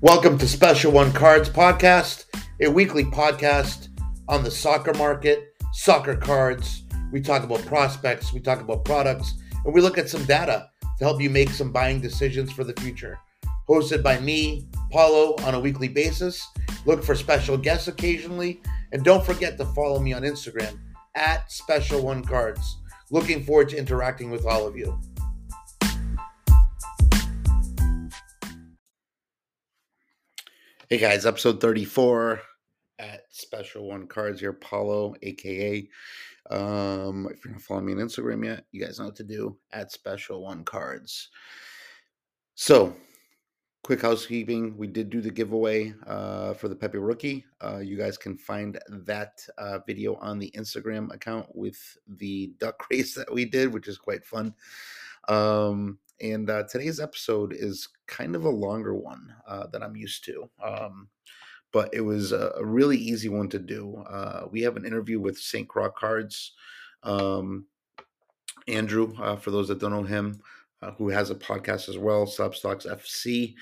Welcome to Special One Cards Podcast, a weekly podcast on the soccer market, soccer cards. We talk about prospects, we talk about products, and we look at some data to help you make some buying decisions for the future. Hosted by me, Paulo, on a weekly basis. Look for special guests occasionally, and don't forget to follow me on Instagram at Special One Cards. Looking forward to interacting with all of you. Hey guys, episode 34 at Special One Cards here, Paulo, aka. Um, if you're not following me on Instagram yet, you guys know what to do at Special One Cards. So, quick housekeeping. We did do the giveaway uh, for the Pepe rookie. Uh, you guys can find that uh, video on the Instagram account with the duck race that we did, which is quite fun. Um, and uh, today's episode is kind of a longer one uh, than I'm used to. Um, but it was a, a, really easy one to do. Uh, we have an interview with St. Croix Cards. Um, Andrew, uh, for those that don't know him, uh, who has a podcast as well, Slabstox FC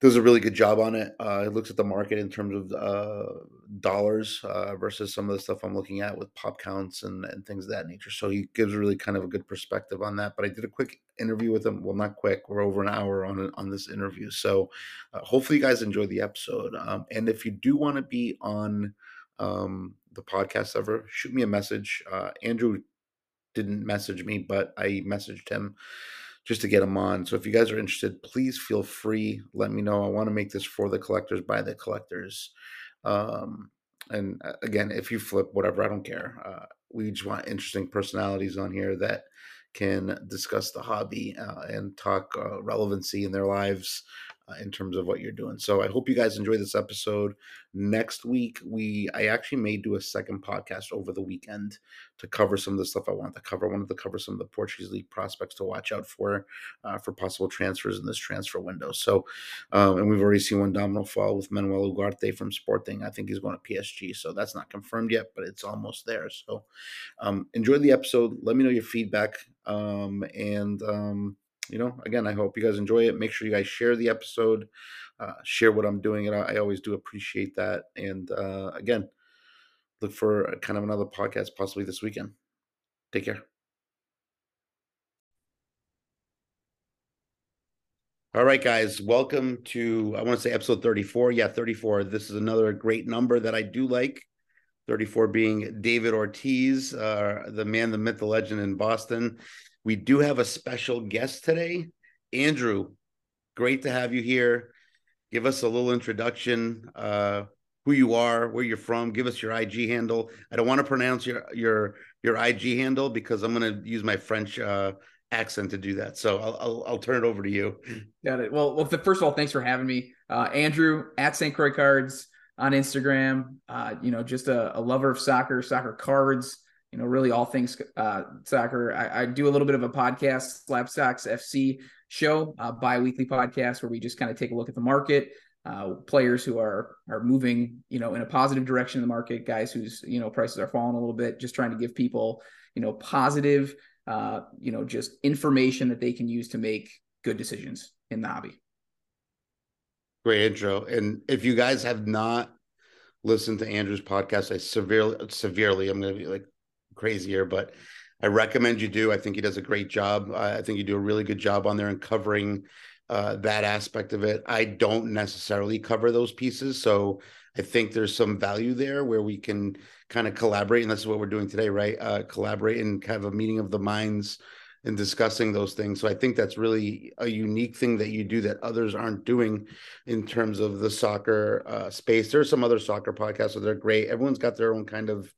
does a really good job on it. Uh, it looks at the market in terms of uh, dollars uh, versus some of the stuff I'm looking at with pop counts and, and things of that nature. So he gives really kind of a good perspective on that. But I did a quick interview with him. Well, not quick. We're over an hour on on this interview. So uh, hopefully you guys enjoy the episode. Um, and if you do want to be on um, the podcast ever, shoot me a message. Uh, Andrew didn't message me, but I messaged him just to get them on. So if you guys are interested, please feel free. Let me know. I want to make this for the collectors by the collectors. Um, and uh, again, if you flip whatever, I don't care. Uh, we just want interesting personalities on here that can discuss the hobby uh, and talk uh, relevancy in their lives uh, in terms of what you're doing. So I hope you guys enjoy this episode. Next week, we I actually may do a second podcast over the weekend to cover some of the stuff I wanted to cover. I wanted to cover some of the Portuguese league prospects to watch out for uh, for possible transfers in this transfer window. So, um, and we've already seen one domino fall with Manuel Ugarte from Sporting. I think he's going to PSG, so that's not confirmed yet, but it's almost there. So, um, enjoy the episode. Let me know your feedback, um, and um, you know, again, I hope you guys enjoy it. Make sure you guys share the episode, uh, share what I'm doing, and I, I always do appreciate that. And uh, again, look for kind of another podcast possibly this weekend. Take care. All right, guys, welcome to I want to say episode 34. Yeah, 34. This is another great number that I do like. 34 being David Ortiz, uh, the man, the myth, the legend in Boston. We do have a special guest today. Andrew, great to have you here. Give us a little introduction, uh, who you are, where you're from. Give us your IG handle. I don't want to pronounce your your your IG handle because I'm going to use my French uh, accent to do that. So I'll, I'll, I'll turn it over to you. Got it. Well, well, first of all, thanks for having me, uh, Andrew at St. Croix Cards on Instagram. Uh, you know, just a, a lover of soccer, soccer cards you know, really all things uh, soccer. I, I, do a little bit of a podcast, Slabstox FC show, a bi-weekly podcast where we just kind of take a look at the market, uh, players who are are moving, you know, in a positive direction in the market, guys whose you know prices are falling a little bit, just trying to give people, you know, positive, uh, you know, just information that they can use to make good decisions in the hobby. Great intro, and if you guys have not listened to Andrew's podcast, I severely, severely, I'm going to be like crazier, but I recommend you do. I think he does a great job. I think you do a really good job on there and covering uh, that aspect of it. I don't necessarily cover those pieces, so I think there's some value there where we can kind of collaborate, and that's what we're doing today, right? Uh, collaborate and have a meeting of the minds and discussing those things. So I think that's really a unique thing that you do that others aren't doing in terms of the soccer uh, space. There's some other soccer podcasts that they're great. Everyone's got their own kind of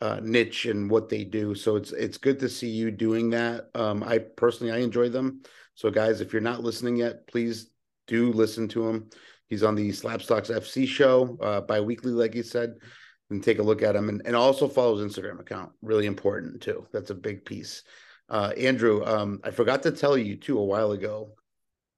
uh, niche and what they do. So it's it's good to see you doing that. Um, I personally I enjoy them. So guys, if you're not listening yet, please do listen to him. He's on the Slabstox FC show uh, bi-weekly, like you said, and take a look at him. And, and also follow his Instagram account. Really important too. That's a big piece. Uh, Andrew, um, I forgot to tell you too a while ago.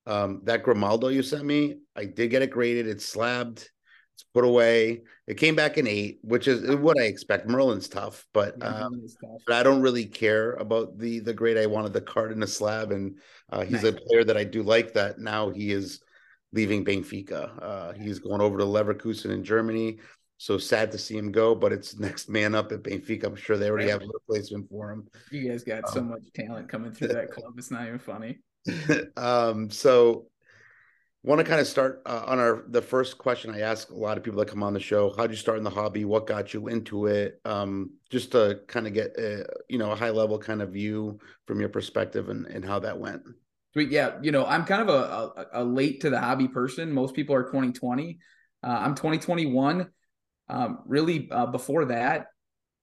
Um, that Grimaldo you sent me, I did get it graded. It's slabbed. It's put away. It came back in eight, which is what I expect. Merlin's tough, but um, tough. but I don't really care about the the grade. I wanted the card in a slab, and uh, he's nice. a player that I do like. That now he is leaving Benfica. Uh, he's going over to Leverkusen in Germany. So sad to see him go, but it's next man up at Benfica. I'm sure they already have a replacement for him. You guys got um, so much talent coming through that club. It's not even funny. um, so want to kind of start uh, on our the first question I ask a lot of people that come on the show. How'd you start in the hobby? What got you into it? Um, just to kind of get a, you know a high level kind of view from your perspective and, and how that went. Sweet, yeah. You know, I'm kind of a, a, a late to the hobby person. Most people are 2020. Uh, I'm 2021. Um, really, uh, before that,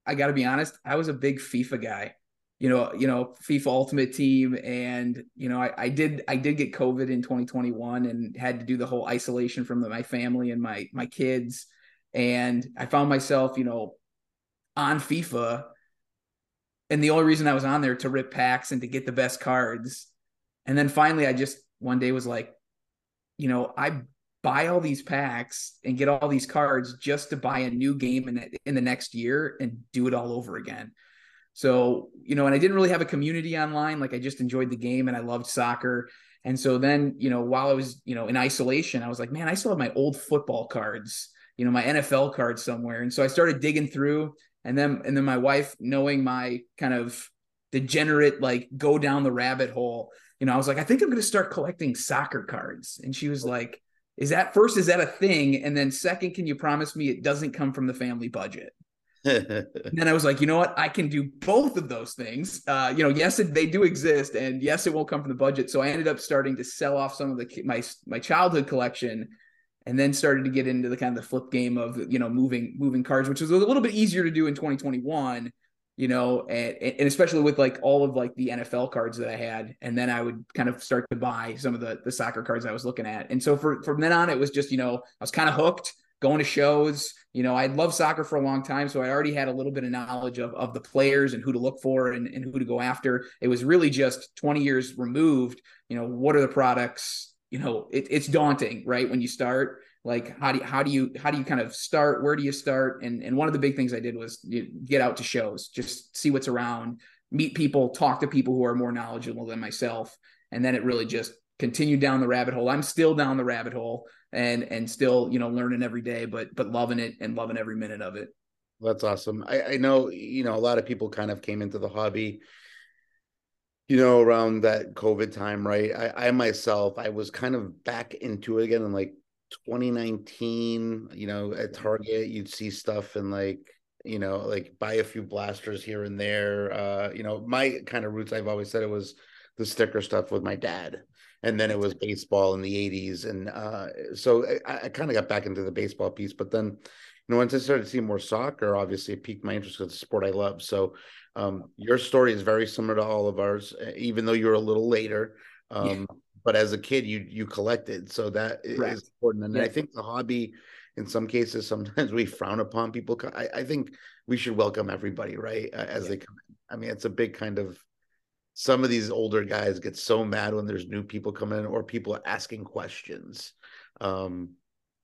I got to be honest, I was a big FIFA guy you know, you know, FIFA Ultimate Team, and you know, I, I did I did get COVID in 2021 and had to do the whole isolation from the, my family and my my kids, and I found myself, you know, on FIFA, and the only reason I was on there to rip packs and to get the best cards, and then finally I just one day was like, you know, I buy all these packs and get all these cards just to buy a new game in in the next year and do it all over again so, you know, and I didn't really have a community online. Like I just enjoyed the game and I loved soccer. And so then, you know, while I was, you know, in isolation, I was like, man, I still have my old football cards, you know, my NFL cards somewhere. And so I started digging through and then and then my wife knowing my kind of degenerate like go down the rabbit hole, you know, I was like, I think I'm going to start collecting soccer cards. And she was like, is that first is that a thing and then second can you promise me it doesn't come from the family budget then I was like, you know what? I can do both of those things. Uh, you know, yes, they do exist, and yes, it won't come from the budget. So I ended up starting to sell off some of the my my childhood collection, and then started to get into the kind of the flip game of you know moving moving cards, which was a little bit easier to do in 2021. You know, and, and especially with like all of like the NFL cards that I had, and then I would kind of start to buy some of the the soccer cards I was looking at, and so for from then on, it was just you know I was kind of hooked going to shows. You know, I loved soccer for a long time, so I already had a little bit of knowledge of, of the players and who to look for and, and who to go after. It was really just 20 years removed. You know, what are the products? You know, it, it's daunting, right? When you start, like how do you, how do you how do you kind of start? Where do you start? And and one of the big things I did was get out to shows, just see what's around, meet people, talk to people who are more knowledgeable than myself, and then it really just continued down the rabbit hole. I'm still down the rabbit hole and and still you know learning every day but but loving it and loving every minute of it. That's awesome. I i know you know a lot of people kind of came into the hobby you know around that covid time right? I i myself i was kind of back into it again in like 2019 you know at target you'd see stuff and like you know like buy a few blasters here and there. Uh you know my kind of roots i've always said it was the sticker stuff with my dad and then it was baseball in the 80s and uh, so i, I kind of got back into the baseball piece but then you know once i started seeing more soccer obviously it piqued my interest because it's a sport i love so um, your story is very similar to all of ours even though you're a little later um, yeah. but as a kid you you collected so that right. is important and yeah. i think the hobby in some cases sometimes we frown upon people I, I think we should welcome everybody right as yeah. they come in i mean it's a big kind of some of these older guys get so mad when there's new people coming in or people asking questions. Um,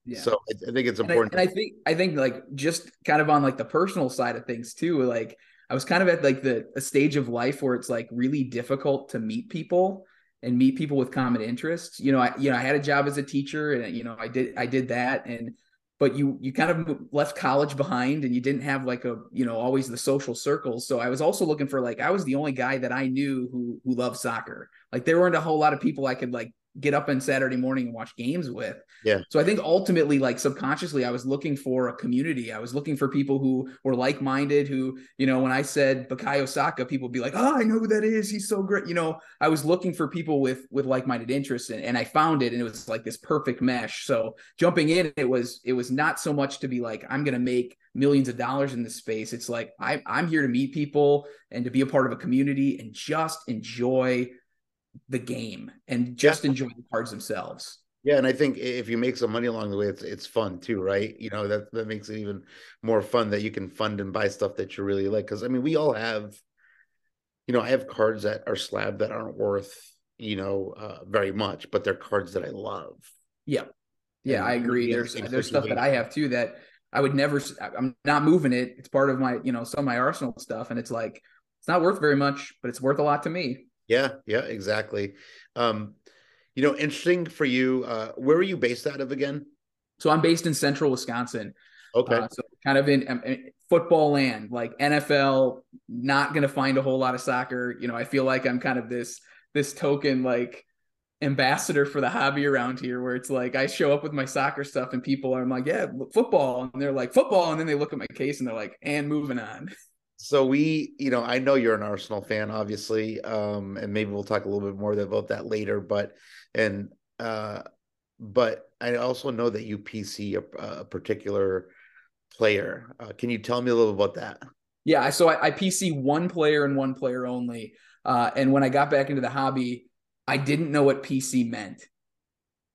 yeah. So I, I think it's important. And I, and I, think I think like just kind of on like the personal side of things too. Like I was kind of at like the a stage of life where it's like really difficult to meet people and meet people with common interests. You know, I you know I had a job as a teacher and you know I did I did that and but you you kind of left college behind and you didn't have like a you know always the social circles so i was also looking for like i was the only guy that i knew who who loved soccer like there weren't a whole lot of people i could like get up on Saturday morning and watch games with. Yeah. So I think ultimately, like subconsciously, I was looking for a community. I was looking for people who were like minded, who, you know, when I said Bukayo Saka, people would be like, oh, I know who that is. He's so great. You know, I was looking for people with with like minded interests and, and I found it and it was like this perfect mesh. So jumping in, it was it was not so much to be like, I'm gonna make millions of dollars in this space. It's like I, I'm here to meet people and to be a part of a community and just enjoy the game and just yeah. enjoy the cards themselves. Yeah, and I think if you make some money along the way, it's it's fun too, right? You know that that makes it even more fun that you can fund and buy stuff that you really like. Because I mean, we all have, you know, I have cards that are slab that aren't worth you know uh, very much, but they're cards that I love. Yeah, yeah, and I agree. There's there's stuff that I have too that I would never. I'm not moving it. It's part of my you know some of my arsenal stuff, and it's like it's not worth very much, but it's worth a lot to me. Yeah, yeah, exactly. Um, You know, interesting for you. Uh, where are you based out of again? So I'm based in central Wisconsin. Okay. Uh, so kind of in, um, in, football land, like NFL, not going to find a whole lot of soccer. You know, I feel like I'm kind of this this token like ambassador for the hobby around here where it's like I show up with my soccer stuff and people are I'm like, yeah, football. And they're like, football. And then they look at my case and they're like, and moving on. So we, you know, I know you're an Arsenal fan, obviously. Um, and maybe we'll talk a little bit more about that later, but and uh but I also know that you PC a, a particular player. Uh, can you tell me a little about that? Yeah, so I, I PC one player and one player only. Uh, and when I got back into the hobby, I didn't know what PC meant.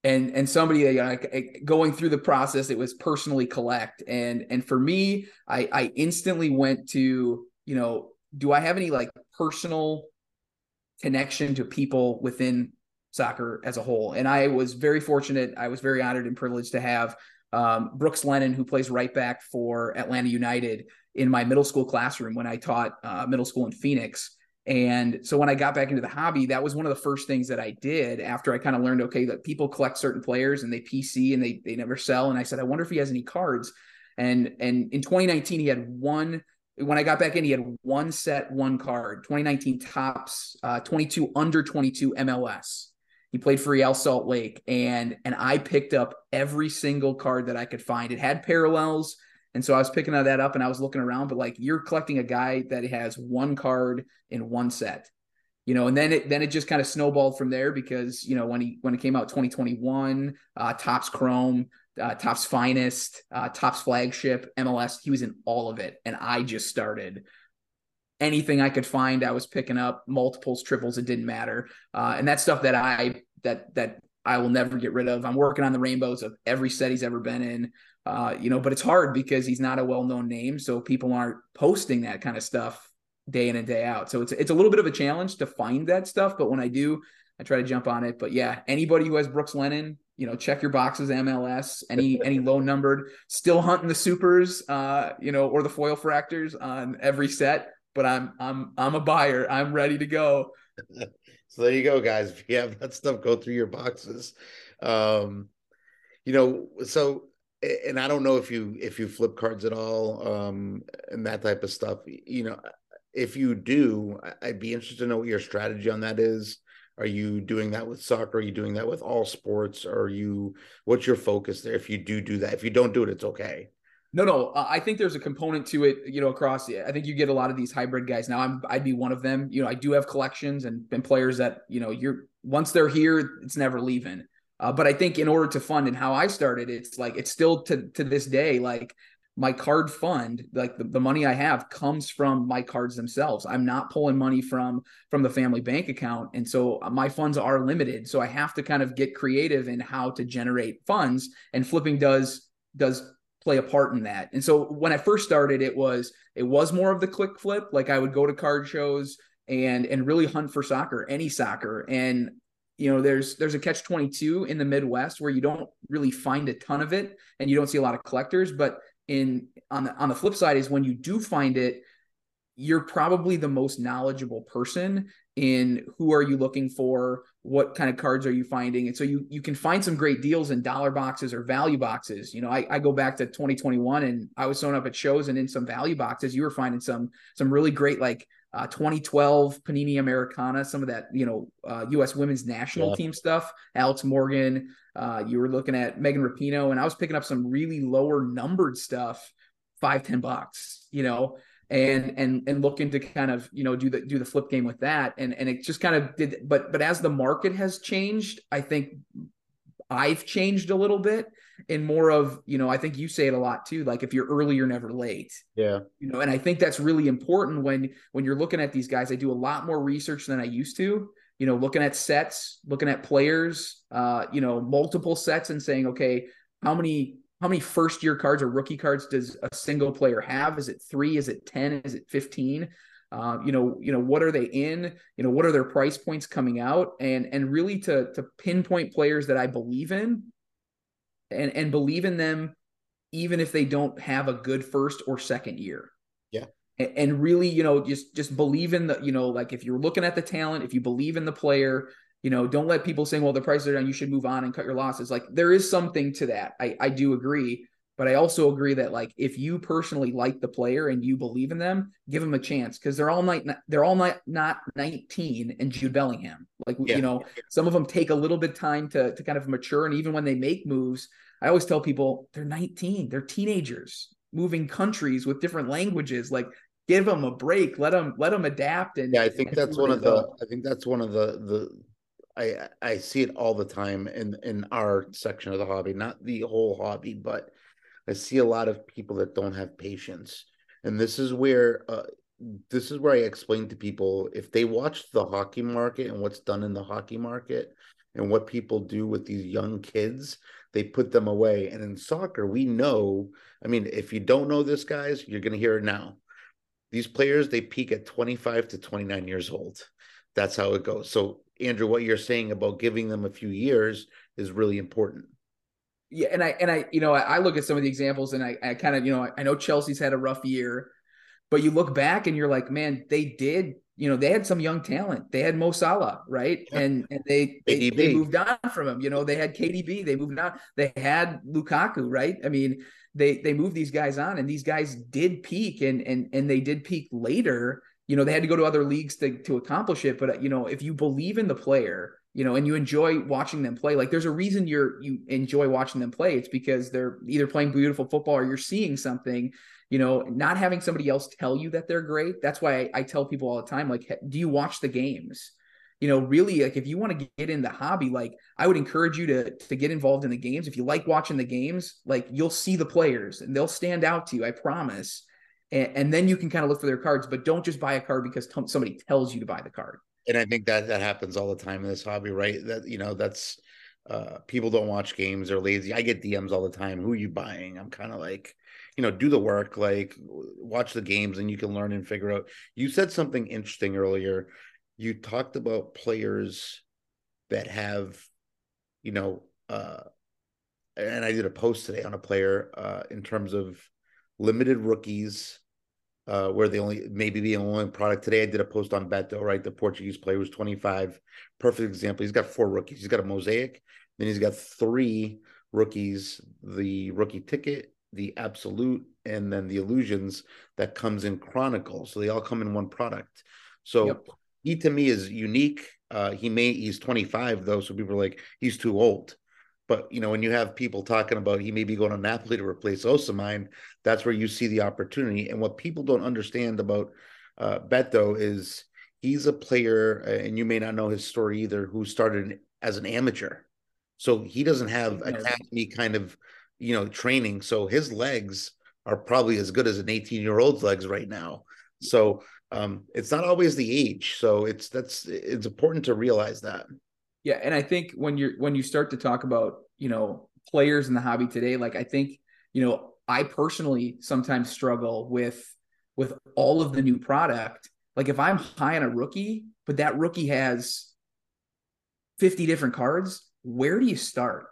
And and somebody you know, going through the process, it was personally collect. And and for me, I I instantly went to you know, do I have any like personal connection to people within soccer as a whole? And I was very fortunate. I was very honored and privileged to have um, Brooks Lennon, who plays right back for Atlanta United, in my middle school classroom when I taught uh, middle school in Phoenix. And so when I got back into the hobby, that was one of the first things that I did after I kind of learned, okay, that people collect certain players and they PC and they they never sell. And I said, I wonder if he has any cards. And and in 2019, he had one. When I got back in, he had one set, one card. 2019 Topps, uh, 22 under 22 MLS. He played for Real Salt Lake, and and I picked up every single card that I could find. It had parallels and so I was picking that up and I was looking around, but like you're collecting a guy that has one card in one set, you know, and then it then it just kind of snowballed from there because you know when he when it came out 2021, uh, Chrome, uh, Finest, uh, Flagship, MLS, he was in all of it, and I just started anything I could find. I was picking up multiples, triples, it didn't matter, uh, and that's stuff that I that that I will never get rid of. I'm working on the rainbows of every set he's ever been in. Uh, you know, but it's hard because he's not a well-known name, so people aren't posting that kind of stuff day in and day out. So it's it's a little bit of a challenge to find that stuff, but when I do, I try to jump on it. But yeah, anybody who has Brooks Lennon, you know, check your boxes MLS. Any any low numbered, still hunting the supers, uh, you know, or the foil fractors on every set. But I'm I'm I'm a buyer. I'm ready to go. so there you go, guys. If you have that stuff, go through your boxes. Um, you know, so and I don't know if you if you flip cards at all um, and that type of stuff. You know, if you do, I'd be interested to know what your strategy on that is. Are you doing that with soccer? Are you doing that with all sports? Are you what's your focus there? If you do do that, if you don't do it, it's okay. No, no, I think there's a component to it, you know, across. I think you get a lot of these hybrid guys. Now, I'm I'd be one of them. You know, I do have collections and, and players that you know, you're once they're here, it's never leaving. Uh, but I think in order to fund and how I started, it's like it's still to to this day like my card fund, like the, the money I have comes from my cards themselves. I'm not pulling money from from the family bank account, and so uh, my funds are limited. So I have to kind of get creative in how to generate funds, and flipping does does play a part in that. And so when I first started, it was it was more of the click flip. Like I would go to card shows and and really hunt for soccer, any soccer, and you know there's there's a catch 22 in the midwest where you don't really find a ton of it and you don't see a lot of collectors but in on the on the flip side is when you do find it you're probably the most knowledgeable person in who are you looking for what kind of cards are you finding and so you you can find some great deals in dollar boxes or value boxes. You know i, I go back to 2021 and i was showing up at shows and in some value boxes you were finding some some really great like uh, 2012 Panini Americana, some of that, you know, uh, U.S. women's national yeah. team stuff. Alex Morgan, uh, you were looking at Megan Rapinoe, and I was picking up some really lower numbered stuff, five ten bucks, you know, and and and looking to kind of you know do the do the flip game with that, and and it just kind of did. But but as the market has changed, I think I've changed a little bit in more of, you know, I think you say it a lot too, like if you're early, you're never late. Yeah. You know, and I think that's really important when when you're looking at these guys. I do a lot more research than I used to, you know, looking at sets, looking at players, uh, you know, multiple sets and saying, okay, how many how many first year cards or rookie cards does a single player have? Is it three? Is it 10? Is it 15? Uh, you know, you know, what are they in? You know, what are their price points coming out? And and really to to pinpoint players that I believe in, and and believe in them, even if they don't have a good first or second year. Yeah. And, and really, you know, just just believe in the, you know, like if you're looking at the talent, if you believe in the player, you know, don't let people saying, well, the prices are down, you should move on and cut your losses. Like there is something to that. I, I do agree. But I also agree that like if you personally like the player and you believe in them, give them a chance because they're all night they're all not not 19 and Jude Bellingham. Like yeah. you know, some of them take a little bit time to to kind of mature, and even when they make moves, I always tell people they're 19, they're teenagers moving countries with different languages. Like give them a break, let them let them adapt. And yeah, I think that's one of the I think that's one of the the I I see it all the time in in our section of the hobby, not the whole hobby, but I see a lot of people that don't have patience, and this is where uh, this is where I explain to people if they watch the hockey market and what's done in the hockey market and what people do with these young kids, they put them away. And in soccer, we know. I mean, if you don't know this, guys, you're going to hear it now. These players they peak at 25 to 29 years old. That's how it goes. So, Andrew, what you're saying about giving them a few years is really important yeah, and I and I you know I, I look at some of the examples and I, I kind of you know I, I know Chelsea's had a rough year, but you look back and you're like, man, they did you know they had some young talent. They had Mo Salah, right? Yeah. And and they, they they moved on from him. You know they had KDB. They moved on. They had Lukaku, right? I mean they they moved these guys on, and these guys did peak, and and and they did peak later. You know they had to go to other leagues to to accomplish it. But you know if you believe in the player you know, and you enjoy watching them play. Like there's a reason you're you enjoy watching them play. It's because they're either playing beautiful football or you're seeing something. You know, not having somebody else tell you that they're great. That's why I, I tell people all the time, like, do you watch the games? You know, really, like if you want to get in the hobby, like I would encourage you to to get involved in the games. If you like watching the games, like you'll see the players and they'll stand out to you. I promise. And, and then you can kind of look for their cards, but don't just buy a card because t- somebody tells you to buy the card and I think that that happens all the time in this hobby, right? That you know, that's uh people don't watch games or lazy. I get DMs all the time. Who are you buying? I'm kind of like, you know, do the work, like watch the games and you can learn and figure out. You said something interesting earlier. You talked about players that have, you know, uh and I did a post today on a player uh in terms of limited rookies uh, where the only maybe the only product today. I did a post on Beto, right? The Portuguese player was 25. Perfect example. He's got four rookies. He's got a mosaic, then he's got three rookies: the rookie ticket, the absolute, and then the illusions that comes in Chronicle. So they all come in one product. So yep. he to me is unique. Uh, he may he's 25 though, so people are like he's too old. But you know, when you have people talking about he may be going to Napoli to replace Osimhen, that's where you see the opportunity. And what people don't understand about uh, Beto is he's a player, uh, and you may not know his story either, who started as an amateur. So he doesn't have academy kind of, you know, training. So his legs are probably as good as an 18 year old's legs right now. So um, it's not always the age. So it's that's it's important to realize that. Yeah, and I think when you're when you start to talk about you know players in the hobby today, like I think you know I personally sometimes struggle with with all of the new product. Like if I'm high on a rookie, but that rookie has 50 different cards, where do you start?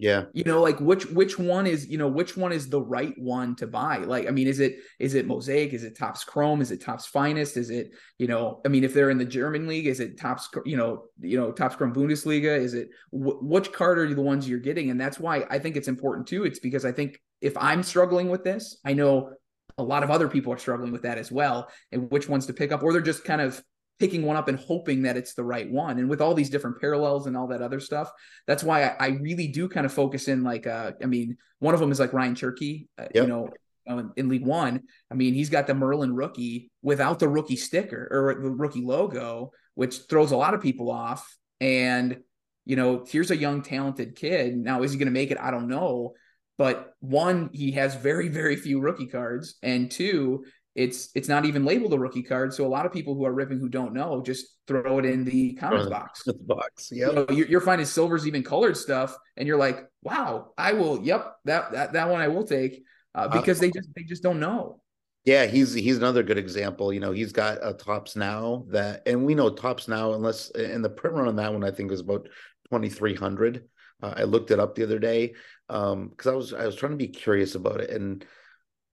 Yeah. You know, like which which one is, you know, which one is the right one to buy? Like, I mean, is it is it Mosaic? Is it Topps Chrome? Is it Topps Finest? Is it, you know, I mean, if they're in the German league, is it Topps, you know, you know, Topps Chrome Bundesliga? Is it wh- which card are the ones you're getting? And that's why I think it's important too. It's because I think if I'm struggling with this, I know a lot of other people are struggling with that as well, and which ones to pick up, or they're just kind of picking one up and hoping that it's the right one. And with all these different parallels and all that other stuff, that's why I, I really do kind of focus in like, uh, I mean, one of them is like Rayan Cherki, uh, yep. you know, in, in League One. I mean, he's got the Merlin rookie without the rookie sticker or the rookie logo, which throws a lot of people off. And, you know, here's a young, talented kid. Now, is he going to make it? I don't know. But one, he has very, very few rookie cards. And two, it's it's not even labeled a rookie card. So a lot of people who are ripping who don't know just throw it in the comments box. The box, yeah. Know, you're, you're, finding silvers, even colored stuff, and you're like, wow, I will. Yep, that that that one I will take uh, uh because uh, they just they just don't know. Yeah, he's he's another good example. You know, he's got a Topps Now that, and we know Topps Now, unless and the print run on that one I think is about twenty three hundred. Uh, I looked it up the other day because um, I was I was trying to be curious about it, and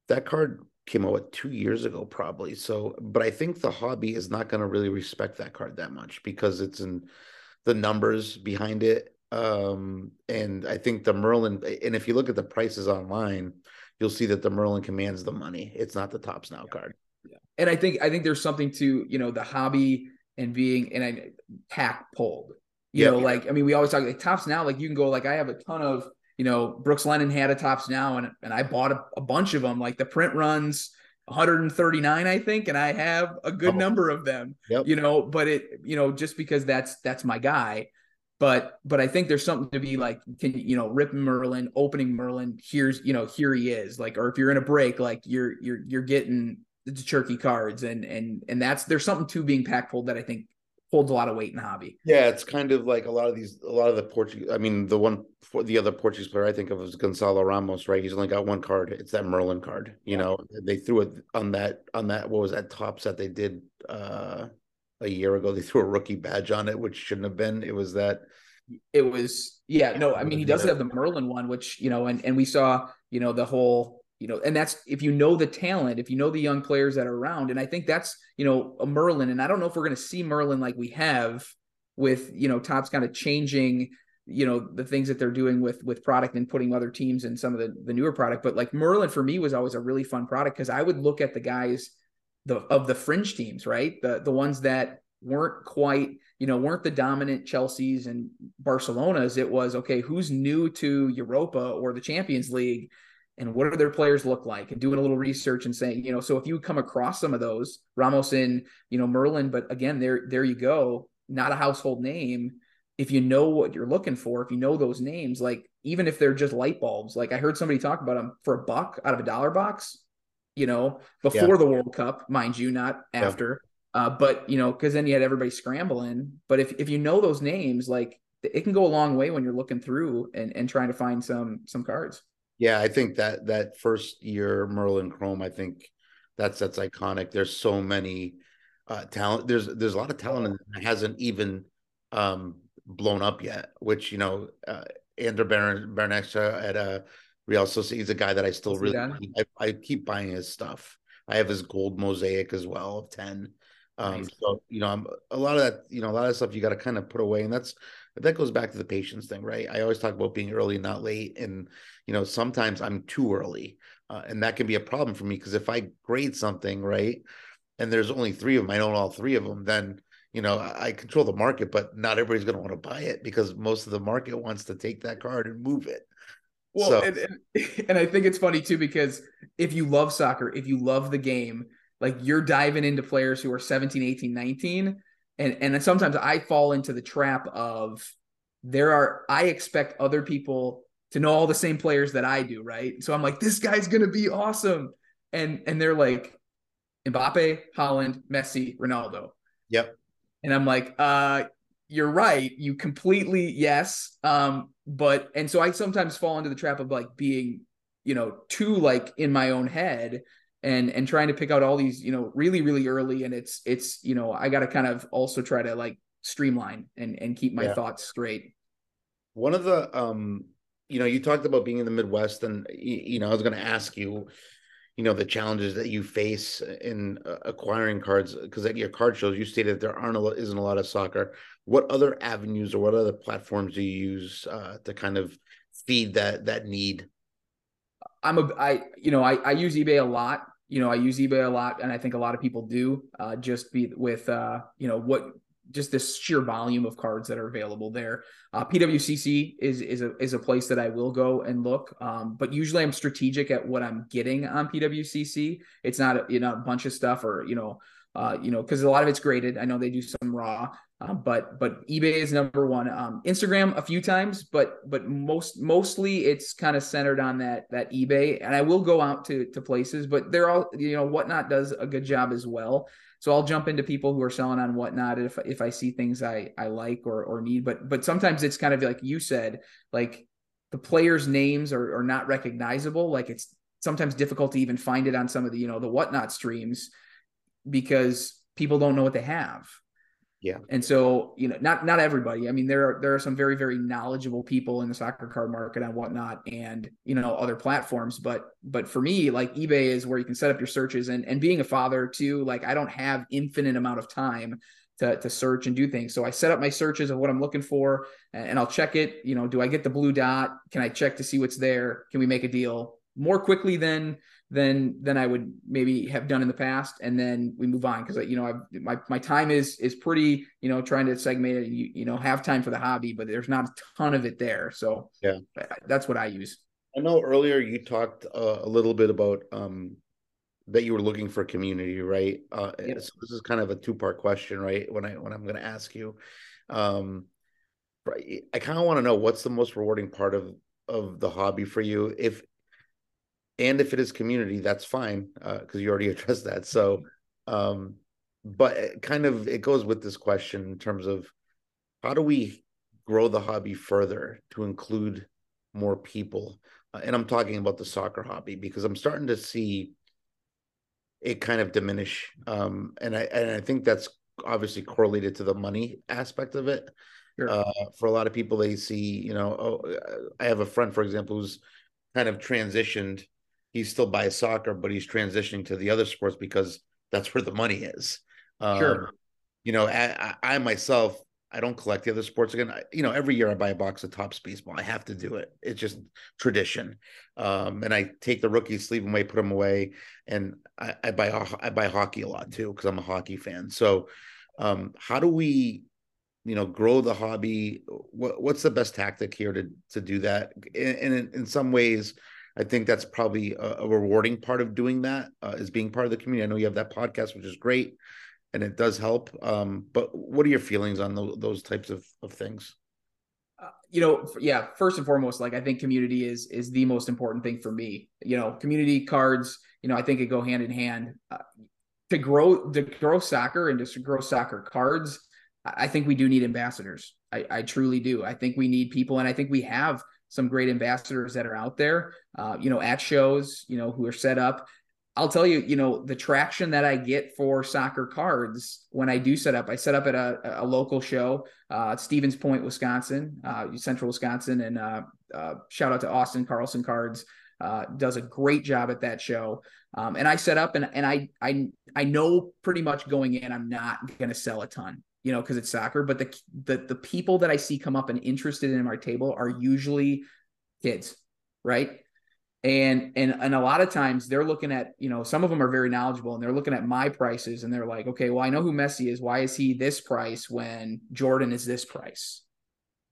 that card came out what, two years ago, probably. So, but I think the hobby is not going to really respect that card that much because it's in the numbers behind it. Um, and I think the Merlin, and if you look at the prices online, you'll see that the Merlin commands the money. It's not the Topps Now card. Yeah. And I think I think there's something to you know the hobby and being and I pack pulled. You know, like I mean, we always talk like Topps Now. Like you can go like I have a ton of you know Brooks Lennon had a Topps Now and and I bought a, a bunch of them. Like the print runs 139 i think and i have a good oh. number of them yep. you know but it you know just because that's that's my guy but but i think there's something to be like can you know rip merlin opening merlin here's you know here he is like or if you're in a break like you're you're you're getting the Cherki cards and and and that's there's something to being pack pulled that i think holds a lot of weight in the hobby. Yeah, it's kind of like a lot of these, a lot of the Portuguese. I mean, the one for the other Portuguese player I think of is Gonzalo Ramos, right? He's only got one card. It's that Merlin card. You yeah. know, they threw it on that on that. What was that Topps that they did uh a year ago? They threw a rookie badge on it, which shouldn't have been. It was that. It was yeah no I mean he does have the Merlin one which you know and and we saw you know the whole you know, and that's if you know the talent, if you know the young players that are around. And I think that's, you know, a Merlin. And I don't know if we're going to see Merlin like we have with, you know, Topps kind of changing, you know, the things that they're doing with with product and putting other teams in some of the, the newer product. But like Merlin for me was always a really fun product because I would look at the guys the of the fringe teams, right? The the ones that weren't quite, you know, weren't the dominant Chelsea's and Barcelona's. It was okay, who's new to Europa or the Champions League? And what do their players look like and doing a little research and saying you know so if you come across some of those ramos and you know merlin but again there there you go not a household name if you know what you're looking for if you know those names like even if they're just light bulbs like i heard somebody talk about them for a buck out of a dollar box you know before yeah. the world cup mind you not after yeah. uh, but you know because then you had everybody scrambling but if, if you know those names like it can go a long way when you're looking through and, and trying to find some some cards yeah, I think that that first year Merlin Chrome, I think that's that's iconic. There's so many uh talent. There's there's a lot of talent that hasn't even um blown up yet. Which you know, uh, Ander Barrenetxea at uh, Real Sociedad, he's a guy that I still really I, I, keep buying his stuff. I have his gold mosaic as well of ten. Um, nice. so you know, I'm a lot of that. You know, a lot of stuff you got to kind of put away, and that's that goes back to the patience thing, right? I always talk about being early, not late, and you know sometimes i'm too early uh, and that can be a problem for me because if i grade something right and there's only three of them i own all three of them then you know i control the market but not everybody's going to want to buy it because most of the market wants to take that card and move it well so. and, and, and i think it's funny too because if you love soccer if you love the game like you're diving into players who are 17 18 19 and and sometimes i fall into the trap of there are i expect other people to know all the same players that I do, right? So I'm like, this guy's gonna be awesome. And and they're like Mbappe, Haaland, Messi, Ronaldo. Yep. And I'm like, uh, you're right. You completely yes. Um, but and so I sometimes fall into the trap of like being, you know, too like in my own head and and trying to pick out all these, you know, really, really early. And it's it's, you know, I gotta kind of also try to like streamline and and keep my yeah. thoughts straight. One of the um you know, you talked about being in the Midwest, and you know, I was going to ask you, you know, the challenges that you face in uh, acquiring cards because at your card shows, you stated there aren't a lot, isn't a lot of soccer. What other avenues or what other platforms do you use uh, to kind of feed that that need? I'm a I you know I I use eBay a lot. You know, I use eBay a lot, and I think a lot of people do. Uh, just be with uh, you know what just this sheer volume of cards that are available there. Uh, PWCC is is a is a place that I will go and look, um, but usually I'm strategic at what I'm getting on PWCC. It's not a, you know a bunch of stuff or you know uh, you know because a lot of it's graded. I know they do some raw, uh, but but eBay is number one. Um, Instagram a few times, but but most mostly it's kind of centered on that that eBay. And I will go out to to places, but they're all you know whatnot does a good job as well. So I'll jump into people who are selling on whatnot if if I see things I I like or or need. But but sometimes it's kind of like you said, like the players' names are are not recognizable. Like it's sometimes difficult to even find it on some of the you know the whatnot streams because people don't know what they have. Yeah. And so, you know, not not everybody. I mean, there are there are some very, very knowledgeable people in the soccer card market and whatnot and you know, other platforms. But but for me, like eBay is where you can set up your searches and and being a father too, like I don't have infinite amount of time to, to search and do things. So I set up my searches of what I'm looking for and I'll check it. You know, do I get the blue dot? Can I check to see what's there? Can we make a deal more quickly than than than I would maybe have done in the past, and then we move on because you know I've, my my time is is pretty you know trying to segment it. You you know have time for the hobby, but there's not a ton of it there. So yeah, that's what I use. I know earlier you talked uh, a little bit about um, that you were looking for community, right? Uh, so this is kind of a two part question, right? When I when I'm going to ask you, um, I kind of want to know what's the most rewarding part of of the hobby for you. If and if it is community, that's fine because uh, you already addressed that. So, um, but kind of it goes with this question in terms of how do we grow the hobby further to include more people? Uh, and I'm talking about the soccer hobby because I'm starting to see it kind of diminish, um, and I and I think that's obviously correlated to the money aspect of it. Sure. Uh, for a lot of people, they see, you know, oh, I have a friend, for example, who's kind of transitioned he's still by soccer, but he's transitioning to the other sports because that's where the money is. Um, sure. You know, I, I, myself, I don't collect the other sports again. I, you know, every year I buy a box of Topps baseball. I have to do it. It's just tradition. Um, and I take the rookies, sleeve them away, put them away, and I, I buy I buy hockey a lot too because I'm a hockey fan. So, um, how do we, you know, grow the hobby? What, what's the best tactic here to to do that? And in, in some ways, I think that's probably a, a rewarding part of doing that uh, is being part of the community. I know you have that podcast, which is great, and it does help. Um, but what are your feelings on those, those types of, of things? Uh, you know, yeah. First and foremost, like I think community is is the most important thing for me. You know, community cards. You know, I think it go hand in hand. Uh, to grow to grow soccer and just to grow soccer cards, I think we do need ambassadors. I, I truly do. I think we need people, and I think we have some great ambassadors that are out there, uh, you know, at shows, you know, who are set up. I'll tell you, you know, the traction that I get for soccer cards when I do set up, I set up at a, a local show, uh, Stevens Point, Wisconsin, uh, central Wisconsin, and uh, uh, shout out to Austin Carlson Cards. Uh, does a great job at that show. Um, and I set up and, and I, I, I know pretty much going in, I'm not going to sell a ton you know, because it's soccer. But the, the the people that I see come up and interested in my table are usually kids, right? And and and a lot of times they're looking at, you know, some of them are very knowledgeable and they're looking at my prices and they're like, okay, well, I know who Messi is. Why is he this price when Jordan is this price?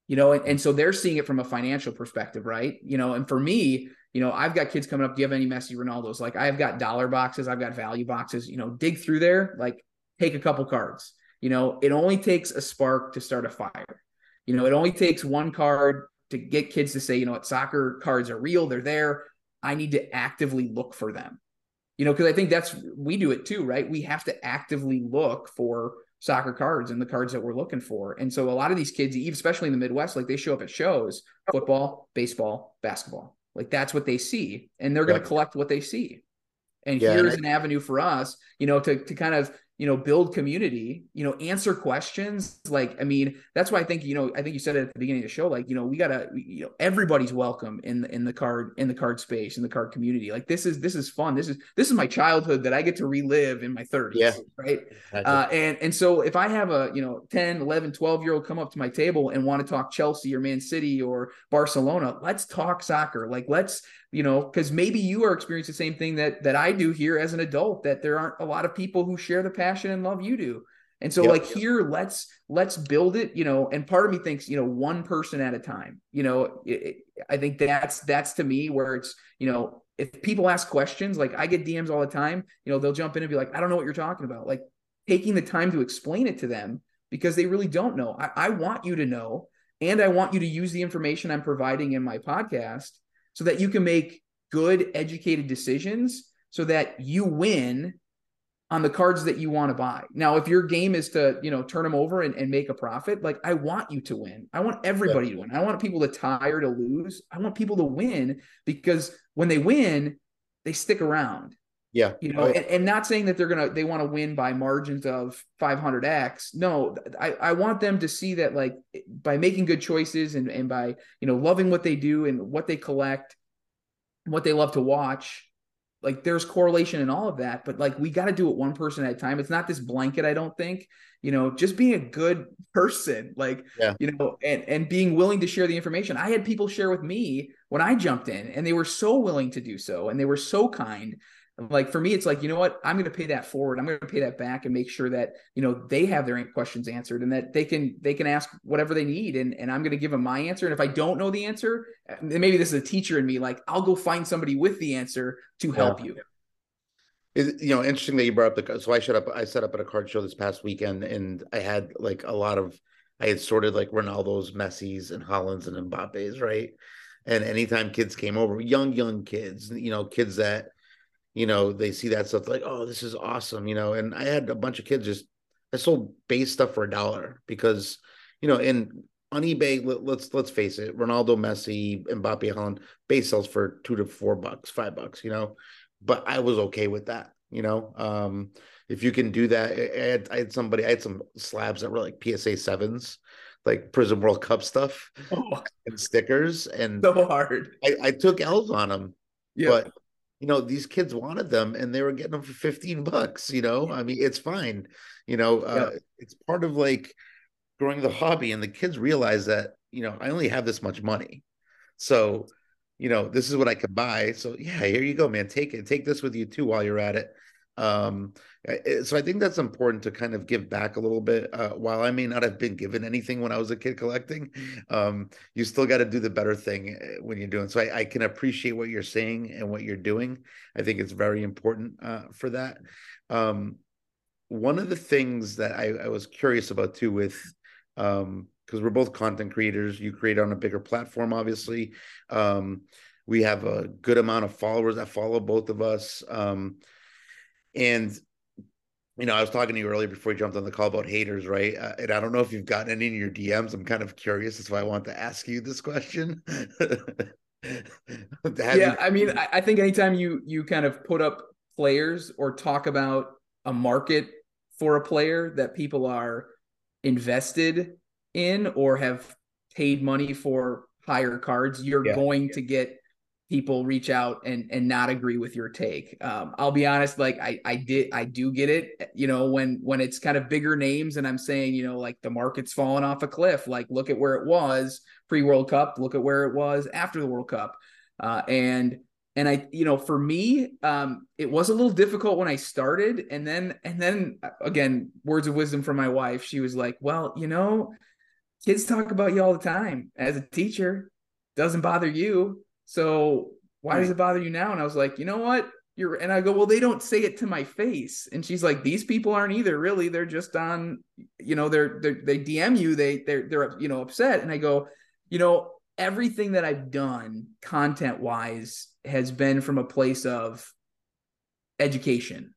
You know, and, and so they're seeing it from a financial perspective, right? You know, and for me, you know, I've got kids coming up. Do you have any Messi Ronaldo's? Like I've got dollar boxes, I've got value boxes, you know, dig through there, like take a couple cards you know, it only takes a spark to start a fire. You know, it only takes one card to get kids to say, you know what, soccer cards are real, they're there. I need to actively look for them. You know, because I think that's we do it too, right? We have to actively look for soccer cards and the cards that we're looking for. And so a lot of these kids, especially in the Midwest, like they show up at shows, football, baseball, basketball. Like that's what they see. And they're going to collect what they see. And yeah, here's and I, an avenue for us, you know, to to kind of you know build community you know answer questions. Like i mean that's why i think you know i think you said it at the beginning of the show like you know we gotta you know everybody's welcome in the in the card in the card space in the card community. Like this is this is fun. This is this is my childhood that i get to relive in my 30s yeah. right? Uh, and and so if i have a you know 10 11 12 year old come up to my table and want to talk chelsea or man city or barcelona let's talk soccer. Like let's you know because maybe you are experiencing the same thing that that i do here as an adult that there aren't a lot of people who share the passion and love you do and so yep. like here let's let's build it you know and part of me thinks you know one person at a time you know it, it, i think that's that's to me where it's you know if people ask questions like i get dms all the time you know they'll jump in and be like i don't know what you're talking about like taking the time to explain it to them because they really don't know I, I want you to know and i want you to use the information i'm providing in my podcast so that you can make good educated decisions so that you win on the cards that you want to buy. Now, if your game is to, you know, turn them over and, and make a profit, like I want you to win. I want everybody yeah. to win. I want people to tire to lose. I want people to win because when they win, they stick around. Yeah. You know, oh, and, and, not saying that they're gonna they want to win by margins of 500x. No, I, I want them to see that like by making good choices and, and by you know loving what they do and what they collect, what they love to watch, like there's correlation in all of that, but like we got to do it one person at a time. It's not this blanket, I don't think. You know, just being a good person, like yeah. you know, and and being willing to share the information. I had people share with me when I jumped in, and they were so willing to do so, and they were so kind like for me it's like you know what? I'm going to pay that forward. I'm going to pay that back and make sure that you know they have their questions answered and that they can they can ask whatever they need and, and i'm going to give them my answer. And if i don't know the answer maybe this is a teacher in me like i'll go find somebody with the answer to help yeah. you. Is you know interesting that you brought up the so i shut up i set up at a card show this past weekend and i had like a lot of i had sorted like ronaldo's messi's and Haalands and mbappe's right? And anytime kids came over young young kids you know kids that you know, they see that stuff like, oh, this is awesome, you know. And I had a bunch of kids just I sold base stuff for a dollar because, you know, in on eBay, let, us let's, let's face it, Ronaldo, Messi, Mbappe, Haaland base sells for two to four bucks, five bucks, you know. But I was okay with that, you know. Um, if you can do that, I had, I had somebody, I had some slabs that were like PSA sevens, like Prizm World Cup stuff oh. and stickers, and so hard. I, I took L's on them, yeah. but you know these kids wanted them and they were getting them for 15 bucks you know? I mean it's fine you know uh, yeah. it's part of like growing the hobby and the kids realize that you know i only have this much money. So you know this is what i can buy. So yeah here you go man. Take it take this with you too while you're at it. Um, so I think that's important to kind of give back a little bit. Uh, while I may not have been given anything when I was a kid collecting, um, you still got to do the better thing uh, when you're doing. So I, I, can appreciate what you're saying and what you're doing. I think it's very important uh, for that. Um, one of the things that I, I, was curious about too, with because um, we're both content creators, you create on a bigger platform, obviously. Um, we have a good amount of followers that follow both of us. Um, and you know, I was talking to you earlier before you jumped on the call about haters, right? Uh, and I don't know if you've gotten any in your DMs. I'm kind of curious. That's why I want to ask you this question. yeah, I mean, I think anytime you you kind of put up players or talk about a market for a player that people are invested in or have paid money for higher cards, you're yeah. going to get people reach out and and not agree with your take. Um, I'll be honest, like I I did I do get it. You know, when when it's kind of bigger names and I'm saying, you know, like the market's falling off a cliff. Like look at where it was pre World Cup. Look at where it was after the World Cup. Uh, and and I, you know, for me, um, it was a little difficult when I started, and then and then uh, again, words of wisdom from my wife. She was like, "Well, you know, kids talk about you all the time. As a teacher, doesn't bother you so why does hmm. it bother you now? And I was like, you know what? You're and I go, well, they don't say it to my face. And she's like, these people aren't either, really. They're just on, you know, they're, they're they DM you, they they're they're you know upset. And I go, you know, everything that I've done content wise has been from a place of education.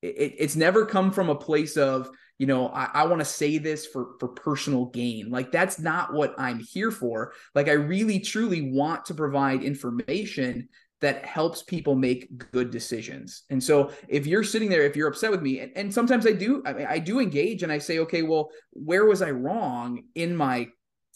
It, it's never come from a place of you know i, I want to say this for for personal gain. Like that's not what i'm here for. Like i really truly want to provide information that helps people make good decisions. And so if you're sitting there if you're upset with me and, and sometimes i do I, mean, I do engage and i say okay well where was i wrong in my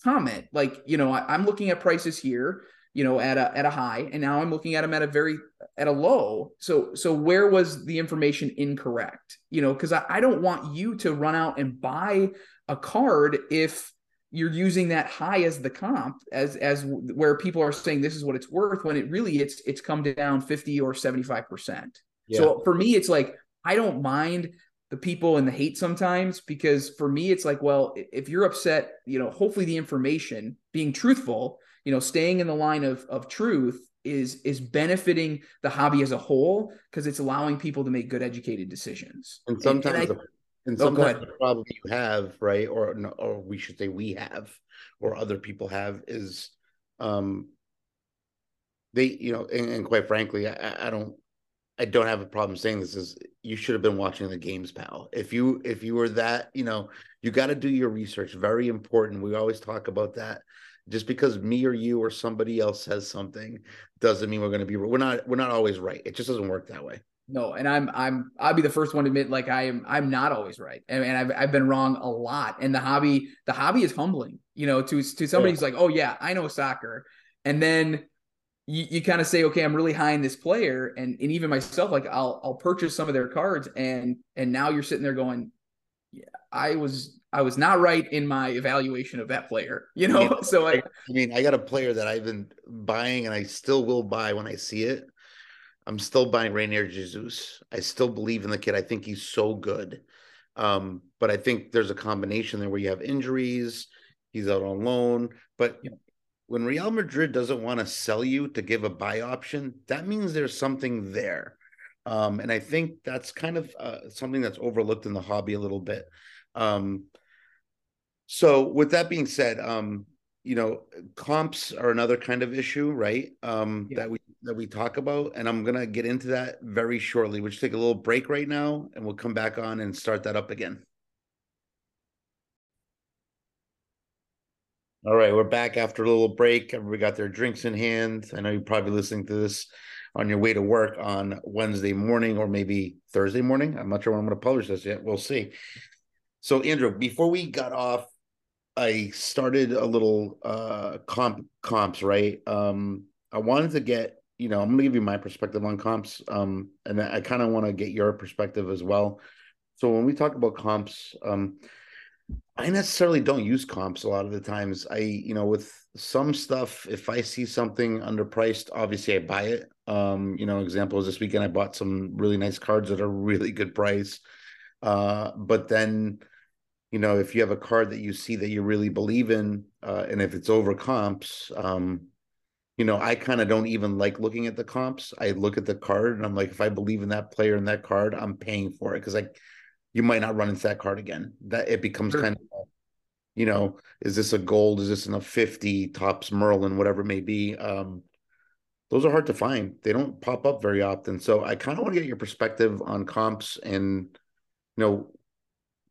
comment? Like you know I, i'm looking at prices here you know at a at a high and now i'm looking at them at a very at a low. So so where was the information incorrect? You know because I, I don't want you to run out and buy a card if you're using that high as the comp as as where people are saying this is what it's worth when it really it's it's come down 50 or 75 percent. Yeah. so for me it's like i don't mind the people and the hate sometimes because for me it's like well if you're upset you know hopefully the information being truthful you know staying in the line of of truth is is benefiting the hobby as a whole because it's allowing people to make good educated decisions and sometimes and, and, I, the, and oh, sometimes oh, the problem you have right or or we should say we have or other people have is um they you know and, and quite frankly I, I don't I don't have a problem saying this is you should have been watching the games, pal. If you if you were that, you know, you got to do your research. Very important. We always talk about that just because me or you or somebody else says something doesn't mean we're going to be we're not we're not always right it just doesn't work that way no and i'm i'm i'll be the first one to admit like i am i'm not always right and, and I've, I've been wrong a lot and the hobby the hobby is humbling you know to to somebody yeah. who's like oh yeah i know soccer and then you, you kind of say, okay, I'm really high in this player, and and even myself, like I'll I'll purchase some of their cards, and and now you're sitting there going, I was I was not right in my evaluation of that player, you know. Yeah, so I, I mean, I got a player that I've been buying, and I still will buy when I see it. I'm still buying Reinier Jesus. I still believe in the kid. I think he's so good. Um, but I think there's a combination there where you have injuries, he's out on loan. But yeah when Real Madrid doesn't want to sell you to give a buy option, that means there's something there. Um, and I think that's kind of uh, something that's overlooked in the hobby a little bit. Um, so, with that being said, um, you know, comps are another kind of issue, right? Um, yeah. That we that we talk about, and I'm gonna get into that very shortly. We'll just take a little break right now, and we'll come back on and start that up again. All right, we're back after a little break. Everybody got their drinks in hand. I know you're probably listening to this on your way to work on Wednesday morning or maybe Thursday morning. I'm not sure when I'm going to publish this yet. We'll see. So, Andrew, before we got off, I started a little uh comp comps, right? Um, I wanted to get, you know, I'm to give you my perspective on comps, um, and I kind of want to get your perspective as well. So, when we talk about comps, um, I necessarily don't use comps a lot of the times. I, you know, with some stuff, if I see something underpriced, obviously I buy it. Um, you know, examples this weekend I bought some really nice cards at a really good price. Uh, but then, you know, if you have a card that you see that you really believe in, uh, and if it's over comps, um, you know, I kind of don't even like looking at the comps. I look at the card and I'm like, if I believe in that player and that card, I'm paying for it because like you might not run into that card again. That it becomes sure. kind of, you know, is this a gold? Is this in a 50 Topps Merlin, whatever it may be? Um, those are hard to find. They don't pop up very often. So I kind of want to get your perspective on comps and, you know,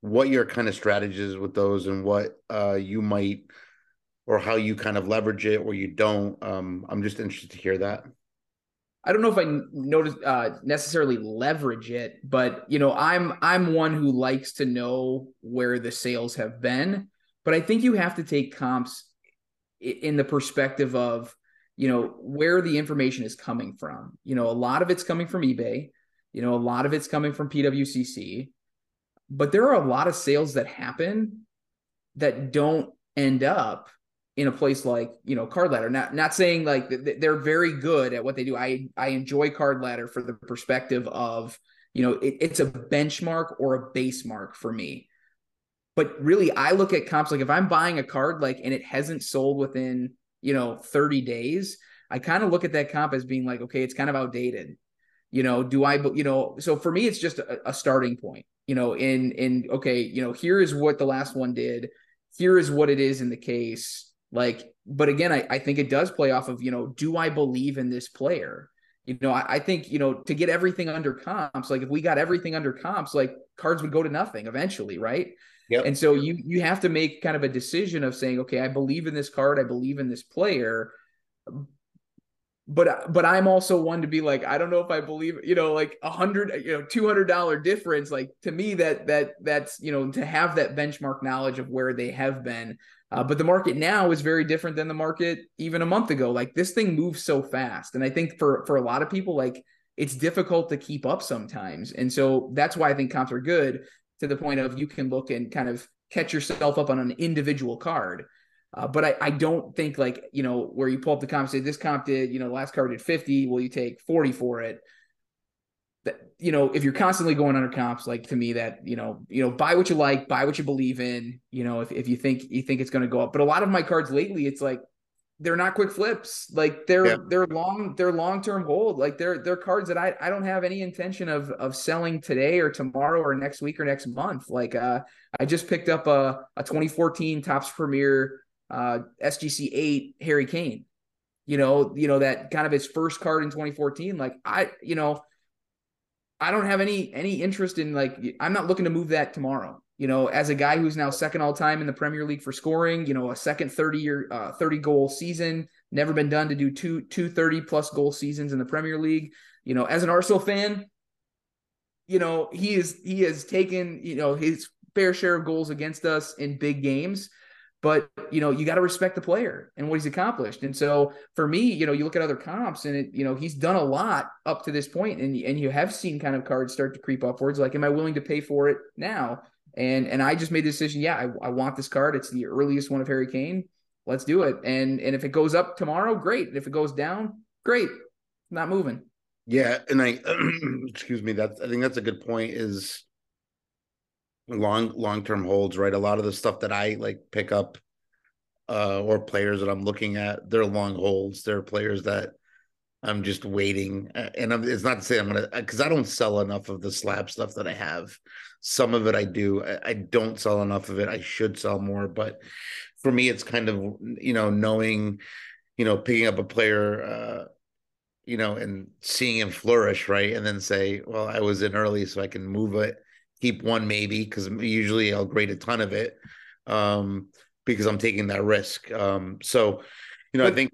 what your kind of strategies with those and what uh, you might or how you kind of leverage it or you don't. Um, I'm just interested to hear that. I don't know if I notice uh, necessarily leverage it, but you know, I'm I'm one who likes to know where the sales have been. But I think you have to take comps in the perspective of you know where the information is coming from. You know, a lot of it's coming from eBay. You know, a lot of it's coming from PWCC. But there are a lot of sales that happen that don't end up in a place like you know card ladder. Not not saying like they're very good at what they do. I i enjoy card ladder for the perspective of you know it, it's a benchmark or a base mark for me. But really i look at comps like if i'm buying a card like and it hasn't sold within you know 30 days i kind of look at that comp as being like okay it's kind of outdated you know do i you know so for me it's just a, a starting point you know in in okay you know here is what the last one did here is what it is in the case like, but again, I, I think it does play off of, you know, do I believe in this player? You know, I, I think, you know, to get everything under comps, like if we got everything under comps, like cards would go to nothing eventually, right? Yep. And so you you have to make kind of a decision of saying, okay, I believe in this card, I believe in this player, but but I'm also one to be like, I don't know if I believe, you know, like a hundred, you know, two hundred dollar difference. Like to me, that that that's you know to have that benchmark knowledge of where they have been. Uh, but the market now is very different than the market even a month ago. Like this thing moves so fast, and I think for for a lot of people, like it's difficult to keep up sometimes. And so that's why I think comps are good to the point of you can look and kind of catch yourself up on an individual card. Uh, but I, I don't think like, you know, where you pull up the comp, say this comp did, you know, last card did 50, will you take 40 for it? That, you know, if you're constantly going under comps, like to me that, you know, you know, buy what you like, buy what you believe in, you know, if, if you think, you think it's going to go up, but a lot of my cards lately, it's like, they're not quick flips. Like they're yeah. they're long they're long term hold. Like they're they're cards that I I don't have any intention of of selling today or tomorrow or next week or next month. Like uh I just picked up a a 2014 Topps Premier uh, SGC eight Harry Kane. You know, you know that kind of his first card in 2014. Like I, you know, I don't have any any interest in like I'm not looking to move that tomorrow. You know, as a guy who's now second all time in the Premier League for scoring, you know, a second 30 year uh, 30 goal season, never been done to do two two 30 plus goal seasons in the Premier League. You know, as an Arsenal fan, you know, he is he has taken, you know, his fair share of goals against us in big games but you know you got to respect the player and what he's accomplished. And so for me you know you look at other comps and it you know he's done a lot up to this point and and you have seen kind of cards start to creep upwards like am i willing to pay for it now? And and i just made the decision yeah i, I want this card. It's the earliest one of harry kane. Let's do it. And and if it goes up tomorrow great. And if it goes down great. Not moving. Yeah and i excuse me that's i think that's a good point is long long term holds, right? A lot of the stuff that I like pick up uh or players that I'm looking at, they're long holds. They're players that I'm just waiting, and I'm, it's not to say I'm gonna because I don't sell enough of the slab stuff that I have. Some of it I do. I, I, don't sell enough of it. I should sell more, but for me, it's kind of you know knowing, you know, picking up a player, uh, you know, and seeing him flourish, right, and then say, well, I was in early, so I can move it keep one maybe because usually I'll grade a ton of it um, because I'm taking that risk. Um, so, you know, but, I think.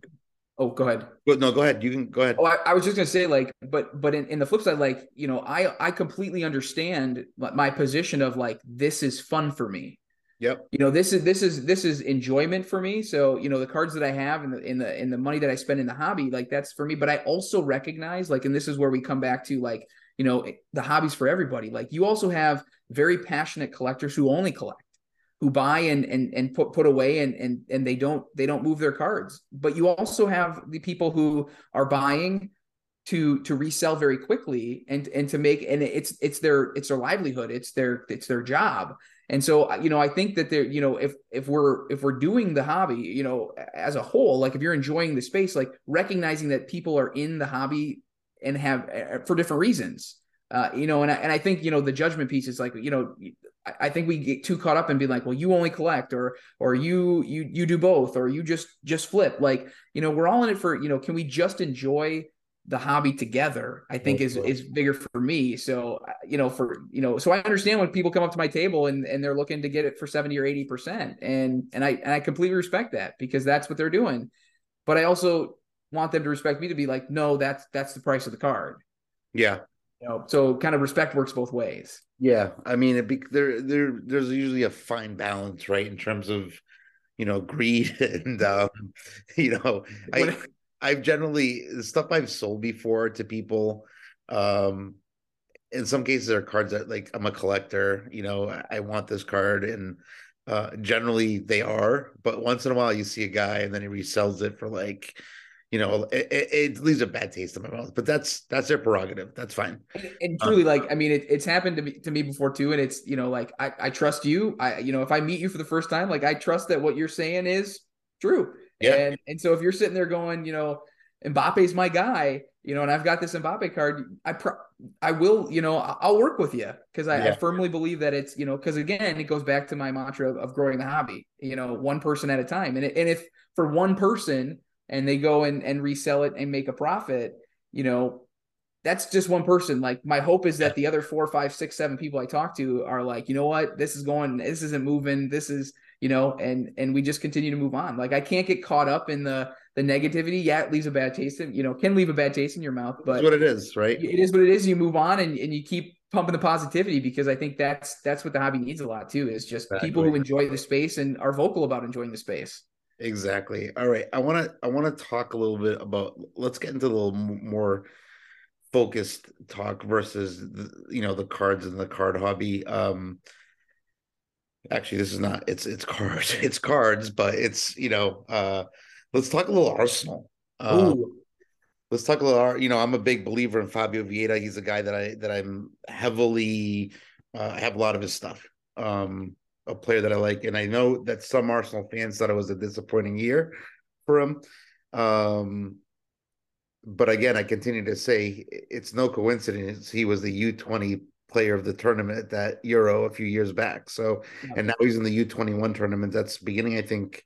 Oh, go ahead. But no, go ahead. You can go ahead. Oh, I, I was just gonna say, like, but but in, in the flip side, like, you know, I I completely understand my position of like this is fun for me. Yep. You know, this is this is this is enjoyment for me. So, you know, the cards that I have and the in the in the money that I spend in the hobby, like that's for me. But I also recognize, like, and this is where we come back to like you know the hobbies for everybody. Like you also have very passionate collectors who only collect who buy and and and put put away and and and they don't they don't move their cards. But you also have the people who are buying to to resell very quickly and and to make and it's it's their it's their livelihood. It's their it's their job. And so uh, you know i think that there you know if if we're if we're doing the hobby you know as a whole like if you're enjoying the space like recognizing that people are in the hobby and have uh, for different reasons. Uh, you know, and I, and I think you know the judgment piece is like you know I, think we get too caught up and be like, well, you only collect or or you you you do both or you just just flip. Like you know, we're all in it for you know. Can we just enjoy the hobby together? I think is is bigger for me. So uh, you know, for you know, so I understand when people come up to my table and and they're looking to get it for seventy or eighty percent, and and I and I completely respect that because that's what they're doing. But I also want them to respect me to be like, no, that's that's the price of the card. Yeah. You know, so kind of respect works both ways. Yeah, I mean, it be, there there there's usually a fine balance, right, in terms of you know greed and um, you know I I've generally the stuff I've sold before to people. Um, in some cases, are cards that like I'm a collector. You know, I, I want this card, and uh, generally they are. But once in a while, you see a guy and then he resells it for like you know, it, it, leaves a bad taste in my mouth. But that's that's their prerogative. That's fine. And, and truly, um, like I mean, it, it's happened to me to me before too. And it's you know, like I, I trust you. I you know, if I meet you for the first time, like I trust that what you're saying is true. Yeah. And and so if you're sitting there going, you know, Mbappe's my guy, you know, and I've got this Mbappe card, I pro- I will, you know, I'll work with you because I, yeah. I, firmly believe that it's, you know, because again, it goes back to my mantra of, of, growing the hobby, you know, one person at a time. And it, and if for one person and they go and, and resell it and make a profit, you know, that's just one person. Like my hope is that the other four, five, six, seven people I talk to are like, you know what, this is going, this isn't moving, this is, you know, and and we just continue to move on. Like I can't get caught up in the the negativity. Yeah, it leaves a bad taste in, you know, can leave a bad taste in your mouth, but that's what it is, right? It is what it is. You move on and, and you keep pumping the positivity because I think that's that's what the hobby needs a lot too, is just exactly. people who enjoy the space and are vocal about enjoying the space. Exactly. All right. I want to I want to talk a little bit about let's get into a little more focused talk versus the, you know the cards and the card hobby. Um actually this is not it's it's cards. It's cards, but it's you know uh let's talk a little Arsenal. Um, let's talk a little you know I'm a big believer in Fabio Vieira. He's a guy that I that I'm heavily uh, I have a lot of his stuff. Um a player that I like, and I know that some Arsenal fans thought it was a disappointing year for him. Um, but again, I continue to say it's no coincidence he was the U twenty player of the tournament at that Euro a few years back. So, yeah. and now he's in the U twenty one tournament that's beginning, I think,